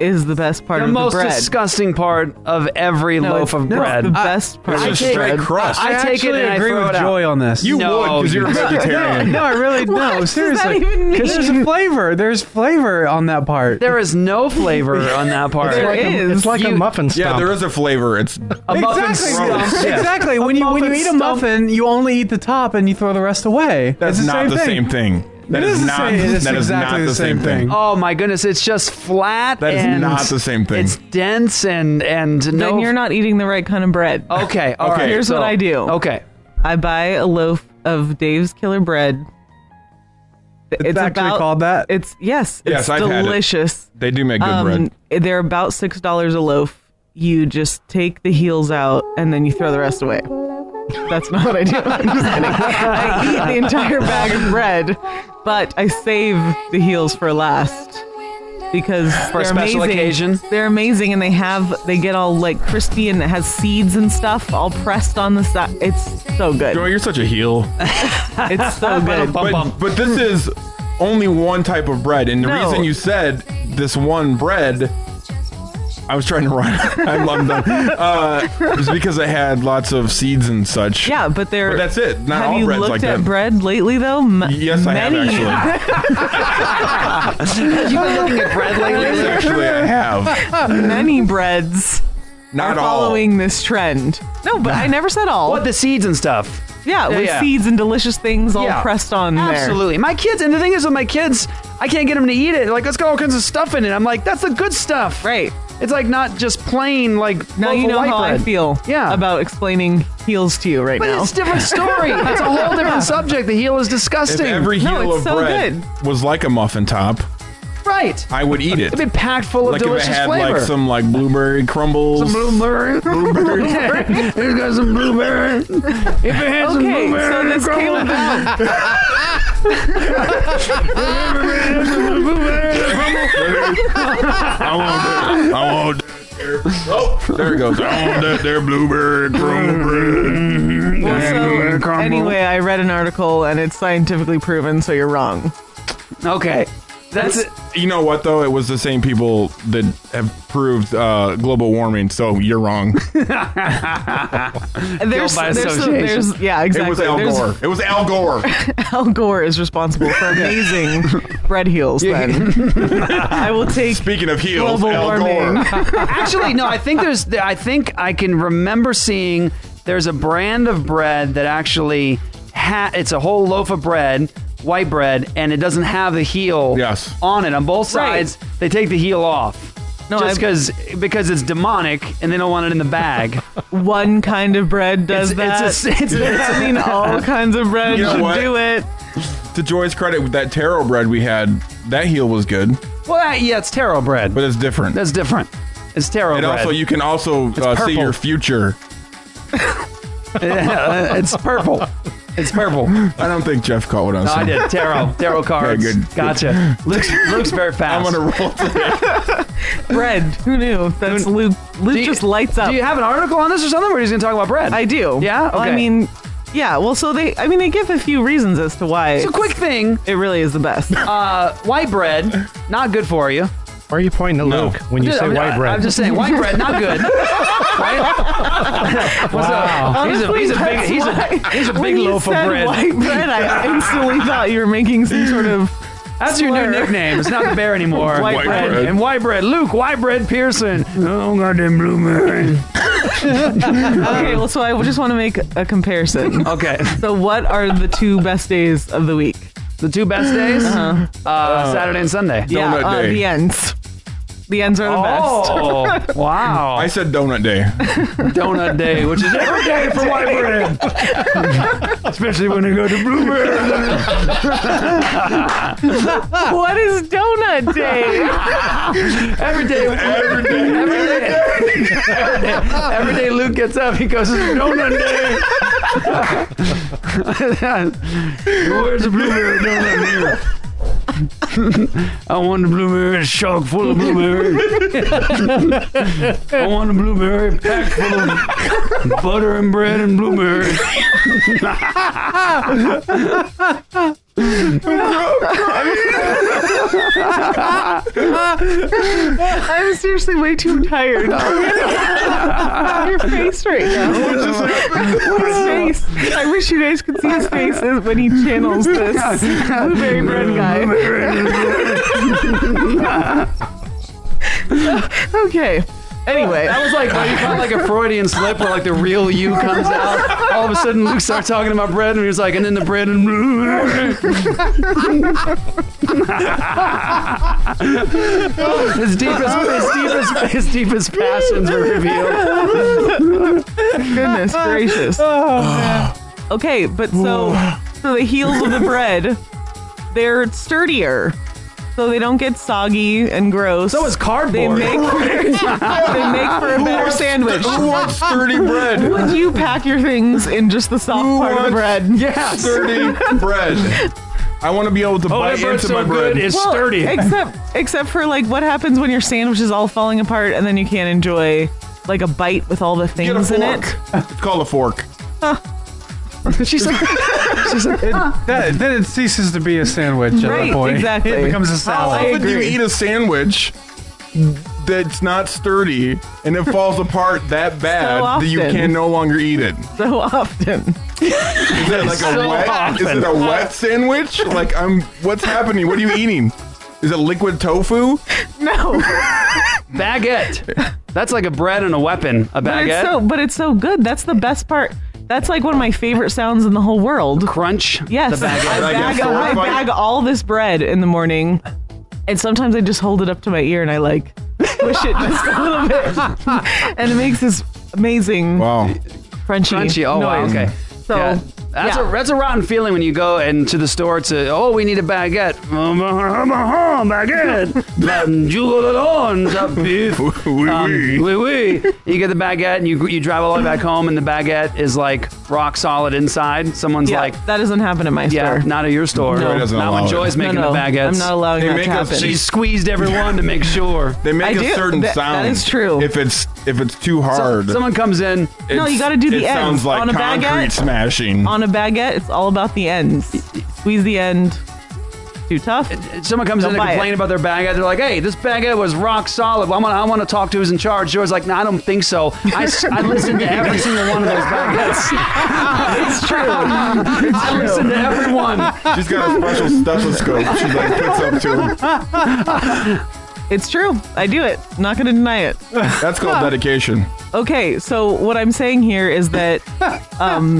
is the best part the of most the bread. disgusting part of every No, loaf of it's- no, bread. the best part I of take- bread. crust. I, I take it actually and I agree throw with it out. Joy on this. You No, would because you're a vegetarian. No, I really no. does Seriously, because there's a flavor. There's flavor on that part. There is no flavor on that part. There Like a- is. it's like a muffin stump. Yeah, there is a flavor. It's A muffin exactly. stump. Exactly. When you when you eat a muffin, you only eat the top and you throw the rest away. that's not the same thing. That It is is not. same- it is that is exactly not the the same same thing. thing. Oh my goodness, it's just flat. That is and not the same thing. It's dense and and no. Then you're not eating the right kind of bread. okay. all Okay. right, Here's so- what I do. Okay. I buy a loaf of Dave's Killer Bread. It's, actually called that. It's yes, Yes, it's I've had it. delicious. They do make good bread. Um, they're about six dollars a loaf. You just take the heels out and then you throw the rest away. That's not what I do. I'm just kidding. I eat the entire bag of bread, but I save the heels for last. because For they're special amazing. occasion? They're amazing, and they have they get all like crispy and it has seeds and stuff all pressed on the side. It's so good. Joey, you're such a heel. it's so good. But, but this is only one type of bread, and the No. reason you said this one bread, I was trying to run. I'm, I'm done. Uh, it was because I had lots of seeds and such. Yeah, but they're. But that's it. Not have all you bread's looked like at that. bread lately, though? M- Yes, I have many. Have you been looking at bread lately? Actually, I have. Many breads Not are all. following this trend. No, but I never said all. What the seeds and stuff? Yeah, Yeah, with yeah. seeds and delicious things all Yeah. pressed on there. Absolutely. My kids, and the thing is with my kids, I can't get them to eat it. Like, let's got all kinds of stuff in it. I'm like, that's the good stuff. Right. It's like not just plain, like, Now you know white how I feel Yeah. about explaining heels to you right But now. it's a different story. it's a whole different subject. The heel is If disgusting. every heel it's of so bread was like a muffin top, right. I would eat it. It'd be packed full of delicious flavor. like if it delicious had flavor. like some like blueberry crumbles. Some blueberry. Blueberry. it's got some blueberry. If it had some Okay, blueberry. so this came crumble- about. I want that. I want that. Oh, there it goes. I want that there blueberry crumble bread. Well, so, anyway, I read an article and it's scientifically proven, so you're wrong. Okay. That's it. You know what though? It was the same people that have proved uh, global warming. So you're wrong. There's, Guilt by there's, some- association. there's, yeah, exactly. It was Al There's- Gore. It was Al Gore. Al Gore is responsible for amazing bread heels. Then I will take. Speaking of heels, global Al warming. Gore. Actually, no. I think there's. I think I can remember seeing. There's a brand of bread that actually ha- It's a whole loaf of bread, white bread, and it doesn't have the heel Yes. on it. On both Right. sides, they take the heel off. No, just because because it's demonic and they don't want it in the bag. One kind of bread does It's- that. it's a- it's a- I mean, all kinds of bread You know should what? do it. To Joy's credit, with that taro bread we had, that heel was good, well, that, yeah, it's taro bread. but it's different. That's different. It's taro and bread. also, you can also uh, see your future. Yeah, it's purple. It's purple. I don't think Jeff caught what I was No, I saying. did. Tarot. Tarot cards. good, good. Gotcha. Luke's, Luke's very fast. I'm gonna roll today. Bread. Who knew? That's Luke. Luke Do you- just lights up. Do you have an article on this or something? Or are you going to talk about bread? I do. Yeah? Well, I Okay. mean, yeah. Well, so they. I mean, they give a few reasons as to why. It's a quick thing. It really is the best. Uh, white bread, not good for you. Why are you pointing at No. Luke when you Dude, say I'm, white bread? I'm just saying, white bread, not good. White- What's up? He's a, he's a big, he's a, he's a big loaf of bread. White bread. I instantly thought you were making some sort of. That's your new nickname. It's not the bear anymore. White White bread. bread. And white bread. Luke, white bread Pearson. Oh, goddamn blueberry. Okay, well, so I just want to make a comparison. Okay. So, what are the two best days of the week? The two best days? Uh-huh. Uh, Saturday and Sunday. Yeah, Donut uh, day. the ends. The ends are the best. Oh, wow. I said donut day. Donut day, which is every day for white bread. Especially when they go to blueberry. what is donut day? every day. Every day. Every day. Every day. Every day Luke gets up, he goes, it's donut day. Where's the blueberry donut here? I want a blueberry shock full of blueberry. I want a blueberry packed full of butter and bread and blueberry. I'm seriously way too tired. Your face right now. His face. I wish you guys could see his face as- when he channels this blueberry bread guy. okay. Anyway, That was like, you felt like a Freudian slip where like the real you comes out. All of a sudden, Luke starts talking about bread, and he was like, and then the bread and his deepest, his deepest, his deepest passions were revealed. goodness gracious. Oh, okay, but so so the heels of the bread, they're sturdier. So they don't get soggy and gross. So is They cardboard. make for, they make for a better sandwich. Who wants sturdy bread? Would you pack your things in just the soft part of the bread? Yeah, Sturdy bread. I want to be able to Oh, bite into so my bread. good, it's Well, sturdy. Except, except for like what happens when your sandwich is all falling apart and then you can't enjoy like a bite with all the Get a things in it. fork. It's called a fork. she said, she said It, that, then it ceases to be a sandwich at Right, that point. exactly. It becomes a How salad. often do you eat a sandwich that's not sturdy and it falls apart that bad that you often. can no longer eat it? So often. Is it like So a wet? often. Is it a wet sandwich? Like I'm. What's happening? What are you eating? Is it liquid tofu? No. baguette. That's like a bread and a weapon. A But it's baguette. so but it's so good. That's the best part. That's like one of my favorite sounds in the whole world. Crunch. Yes. The baguette. I Like a bag, I bag all this bread in the morning. And sometimes I just hold it up to my ear and I like push it just a little bit. and it makes this amazing Wow. crunchy, Crunchy. Oh wow. noise. Okay. So Yeah. That's yeah. a that's a rotten feeling when you go into the store to oh we need a baguette baguette beef Oui, um, oui. oui, oui. You get the baguette and you you drive all the way back home and the baguette is like rock solid inside. Someone's yeah, like that doesn't happen at my yeah, store. not at your store. No. Joy doesn't not when allow it. Joy's No, making no, the baguettes. I'm not allowing They that make to us- happen. She squeezed everyone to make sure. They make I a do. certain That- that sound. is true. If it's if it's too So- hard, someone comes in. No, you gotta do the It ends. sounds like On a concrete baguette? smashing. On a baguette, it's all about the ends. Squeeze the end. Too tough. Someone comes Don't in to buy complain it. about their baguette. They're like, "Hey, this baguette was rock solid. Well, I want, I want to talk to who's in charge." Joy's like, "No, I don't think so. I listened to every single one of those baguettes. it's true. I listened to everyone. She's got a special stethoscope. She like puts up to him. It's true. I do it. I'm not going to deny it. That's called dedication. Okay, so what I'm saying here is that, um,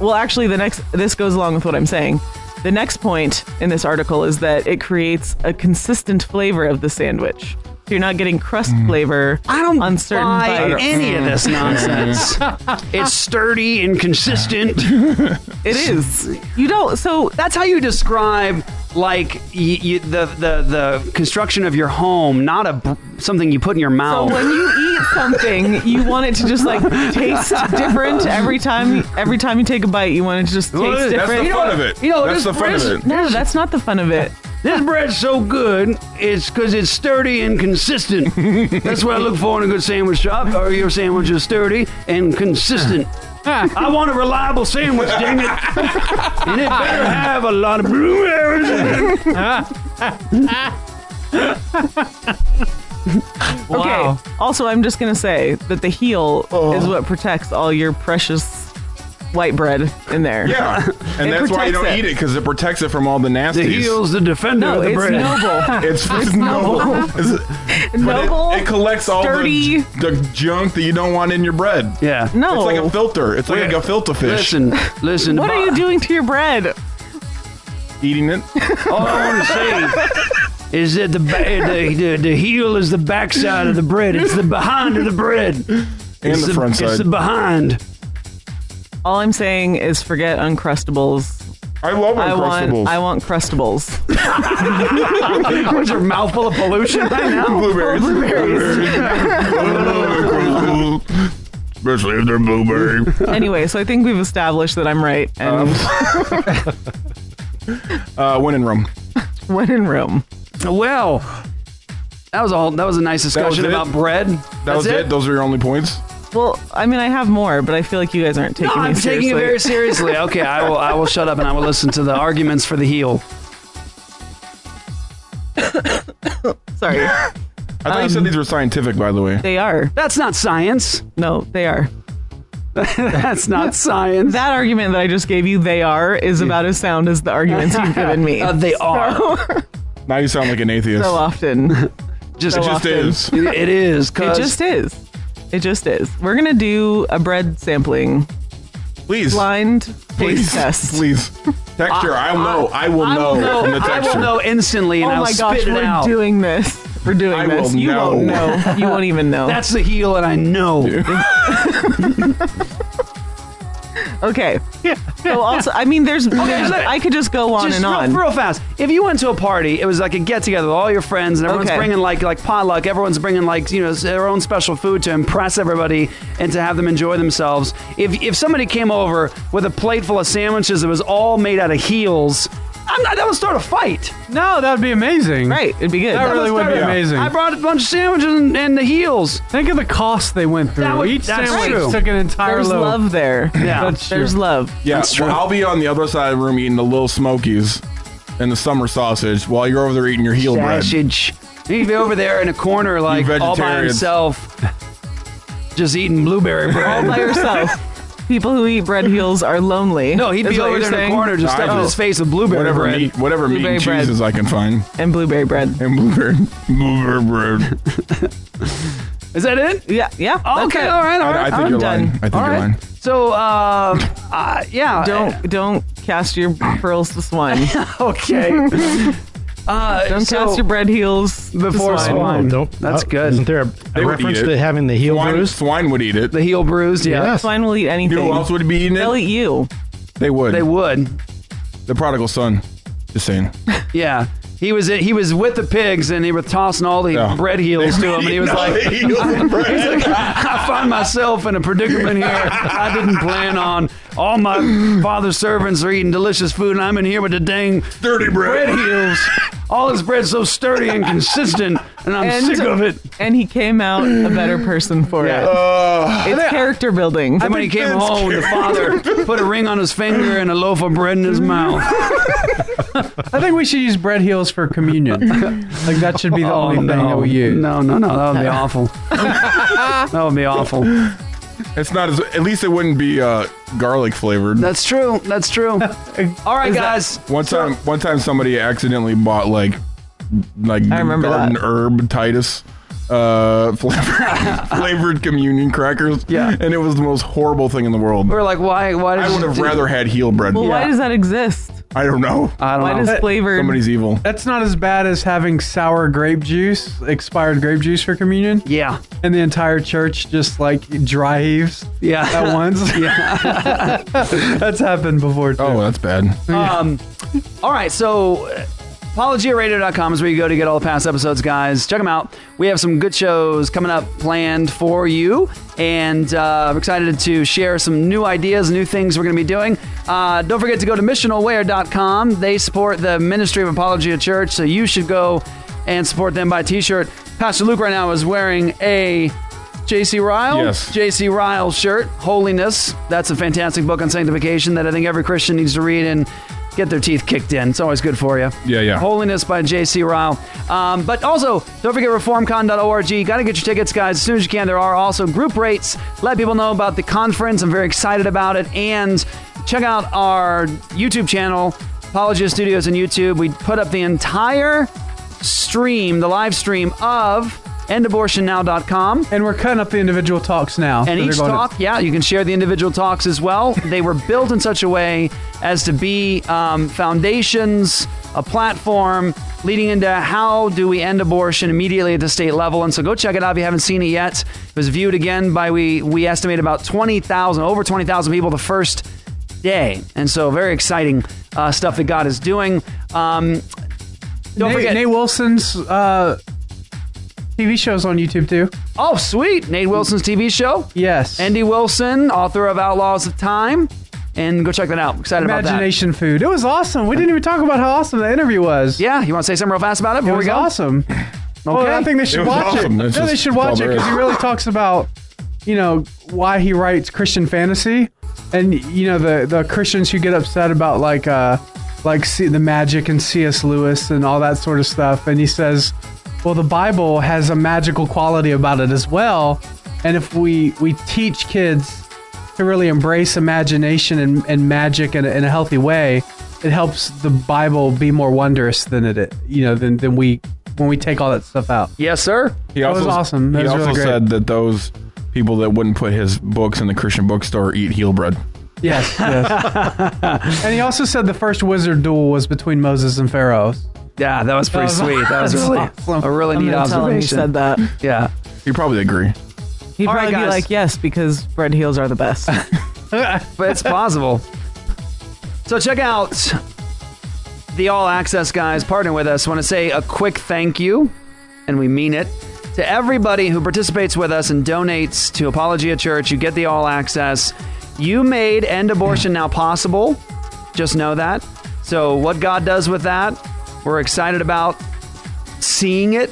well, actually, the next this goes along with what I'm saying. The next point in this article is that it creates a consistent flavor of the sandwich. So you're not getting crust mm. flavor I don't on certain buy bites. any of mm. this nonsense. it's sturdy and consistent. It is. You don't. So That's how you describe like y y the, the the construction of your home, not a br- something you put in your So mouth. when you eat something, you want it to just like taste different every time. Every time you take a bite, you want it to just taste Well, that's different. That's the fun of it. you know, That's this the fun of it. no, that's not the fun of it. This bread's so good, it's because it's sturdy and consistent. That's what I look for in a good sandwich shop. Or your sandwich is sturdy and consistent. I want a reliable sandwich, dang it. And it better have a lot of blueberries in it. Okay. Also, I'm just gonna say that the heel Oh. is what protects all your precious white bread in there. Yeah, and It that's why you protects don't it. eat it because it protects it from all the nasties. The heel's the defender No, of the it's bread. noble. It's, It's noble. noble. It's- but Noble, It, it collects all sturdy. the, the junk that you don't want in your bread. Yeah. No. It's like a filter. It's like Wait, a filter fish. Listen, listen. What are you doing to your bread? Eating it. All I want to say is that the, ba- eh, the the the heel is the backside of the bread. It's the behind of the bread. And the front It's side. the behind. All I'm saying is forget Uncrustables. I love I want, Uncrustables. I want Crustables. What's your mouth full of pollution right now? Blueberries. Especially if they're blueberry. anyway, so I think we've established that I'm right and Uh, winning room. when in Rome. Well, that was all. That was a nice discussion it? about bread. That That's was it? Those are your only points? Well, I mean, I have more, but I feel like you guys aren't No, taking me I'm seriously. taking it very seriously. Okay, I will. I will shut up and I will listen to the arguments for the heel. Sorry, I thought you said Um, these were scientific, by the way. they are. That's not science. No, they are. That's not science. That argument that I just gave you, they are, is about as sound as the arguments you've given me. Uh, they are. Now you sound like an atheist. so often. Just, So it just often. is. It, it is. It 'cause- just is. It just is. We're gonna do a bread sampling Please. blind taste Please. test. Please. Texture. I, will know. I will know, from the I texture. will know instantly, and Oh I'll my spit gosh, it we're out. doing this. We're doing I this. will You won't know. know. You won't even know. That's the heel, and I know. okay. So also, I mean, there's, there's I could just go on Just and real, on. real fast. If you went to a party, it was like a get together with all your friends, and everyone's Okay. bringing like like potluck. Everyone's bringing like you know their own special food to impress everybody and to have them enjoy themselves. If if somebody came over with a plate full of sandwiches that was all made out of heels. I'm not, that would start a fight. No, that would be amazing. Right, it'd be good. That, really would be start a- amazing. I brought a bunch of sandwiches and, and the heels. Think of the cost they went through. That would- Each that's sandwich true. took an entire There's loaf. love there. Yeah. That's There's love. Yeah, well, I'll be on the other side of the room eating the little smokies and the summer sausage while you're over there eating your heel bread. Sausage. He'd be over there in a corner, like all by vegetarians. himself, just eating blueberry bread. All by yourself. People who eat bread heels are lonely. No, he'd is be over there in the corner, just I stuffing know. his face with blueberry Whatever bread. meat, whatever meat Blueberry and bread. cheeses I can find, and blueberry bread. and blueberry, blueberry bread. Is that it? Yeah, yeah. that's okay, it. all right, all I, right. I think I'm you're done. lying. I think All you're right. lying. So, uh, uh, yeah. Don't don't cast your pearls to swine. okay. Uh, Don't so- cast your bread heels Before swine. swine. Oh, don't. That's uh, good. Isn't there a, They a reference to having the heel Swine, bruised? swine would eat it. The heel bruised, yeah. Yes. Swine will eat anything. Who else would be eating They'll it? eat you. They would. They would. The prodigal son. Just saying. Yeah. He was he was with the pigs and he was tossing all the bread heels to him and he was No, like, the heels and bread. he's like, I find myself in a predicament here I didn't plan on. All my father's servants are eating delicious food and I'm in here with the dang Dirty bread. bread heels. All his bread's so sturdy and consistent and I'm And- sick of it. And he came out a better person for Yeah. it. Uh, It's character building. And when he came home, the father put a ring on his finger and a loaf of bread in his mouth. I think we should use bread heels for communion. like that should be the only thing that we use. Oh, No, no, no. That would be awful. that would be awful. it's not as. At least it wouldn't be uh, garlic flavored. That's true. That's true. All right, guys. One time, one time, somebody accidentally bought like, like I remember garden that. herb Titus, uh, flavored, flavored communion crackers. Yeah. and it was the most horrible thing in the world. We're like, why? Why did I you would have do- rather had heel bread. well, why does that exist? I don't know. I don't Why know. does flavored? Somebody's evil. That's not as bad as having sour grape juice, expired grape juice for communion, yeah. and the entire church just like dry heaves Yeah. at once. yeah. That's happened before too. Oh, that's bad. um, all right. So, uh, apologiaradio.com is where you go to get all the past episodes, guys. Check them out. We have some good shows coming up planned for you. And uh, I'm excited to share some new ideas, new things we're going to be doing. Uh, don't forget to go to missionalware.com. They support the ministry of Apologia Church, so you should go and support them by t shirt. Pastor Luke right now is wearing a JC Ryle? Yes. JC Ryle shirt, Holiness. That's a fantastic book on sanctification that I think every Christian needs to read and get their teeth kicked in. It's always good for you. Yeah, yeah. Holiness by J.C. Ryle. Um, but also, don't forget reformcon.org. Got to get your tickets, guys, as soon as you can. There are also group rates. Let people know about the conference. I'm very excited about it. And check out our YouTube channel, Apologia Studios on YouTube. We put up the entire stream, the live stream of endabortionnow.com. And we're cutting up the individual talks now. And each going to- talk, yeah, you can share the individual talks as well. they were built in such a way as to be um, foundations, a platform leading into how do we end abortion immediately at the state level. And so go check it out if you haven't seen it yet. It was viewed again by we we estimate about twenty thousand, over twenty thousand people the first day. And so very exciting uh, stuff that God is doing. Um, don't Nate, forget. Nate Wilson's uh, TV shows on YouTube too. Oh, sweet. Nate Wilson's TV show. Yes. ND Wilson, author of Outlaws of Time. And go check that out. Excited about that. Imagination Food. It was awesome. We didn't even talk about how awesome the interview was. Yeah, you want to say something real fast about it It before was we go? awesome. Well, Okay. I think they should was watch awesome. it. That's No, they just should watch it because he really talks about, you know, why he writes Christian fantasy, and you know the the Christians who get upset about like uh like C- the magic and C.S. Lewis and all that sort of stuff, and he says, well, the Bible has a magical quality about it as well, and if we we teach kids to really embrace imagination and, and magic in a, in a healthy way, it helps the Bible be more wondrous than it, you know, than, than we when we take all that stuff out. Yes, sir. He That was also, awesome. That he was also really said that those people that wouldn't put his books in the Christian bookstore eat heel bread. Yes, yes. and he also said the first wizard duel was between Moses and Pharaoh. Yeah, that was pretty That was sweet. That was really Awesome. a really I'm neat gonna tell him you observation. said that. Yeah. You probably agree. He'd All right, probably be guys. like, yes, because bread heels are the best. but it's possible. So check out the All Access guys partner with us. Want to say a quick thank you, and we mean it, to everybody who participates with us and donates to Apologia Church. You get the All Access. You made End Abortion Now possible. Just know that. So, what God does with that, we're excited about seeing it.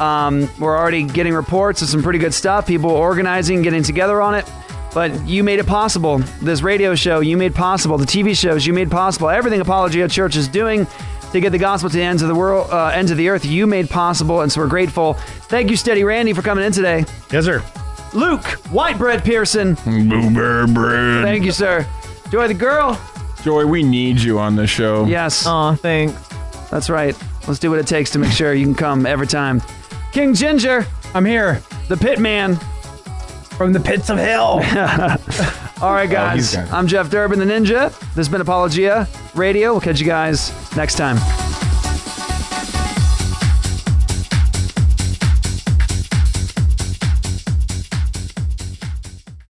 Um, we're already getting reports of some pretty good stuff. People organizing, getting together on it. But you made it possible. This radio show, you made possible. The TV shows, you made possible. Everything Apologia Church is doing to get the gospel to the ends of the world, uh, ends of the earth, you made possible, and so we're grateful. Thank you, Steady Randy, for coming in today. Yes, sir. Luke Whitebread Pearson. Blueberry bread. Thank you, sir. Joy the girl. Joy, we need you on this show. Yes. Aw, thanks. That's right. Let's do what it takes to make sure you can come every time. King Ginger. I'm here. The Pit Man. From the pits of hell. All right, Oh, guys. got. I'm Jeff Durbin, the Ninja. This has been Apologia Radio. We'll catch you guys next time.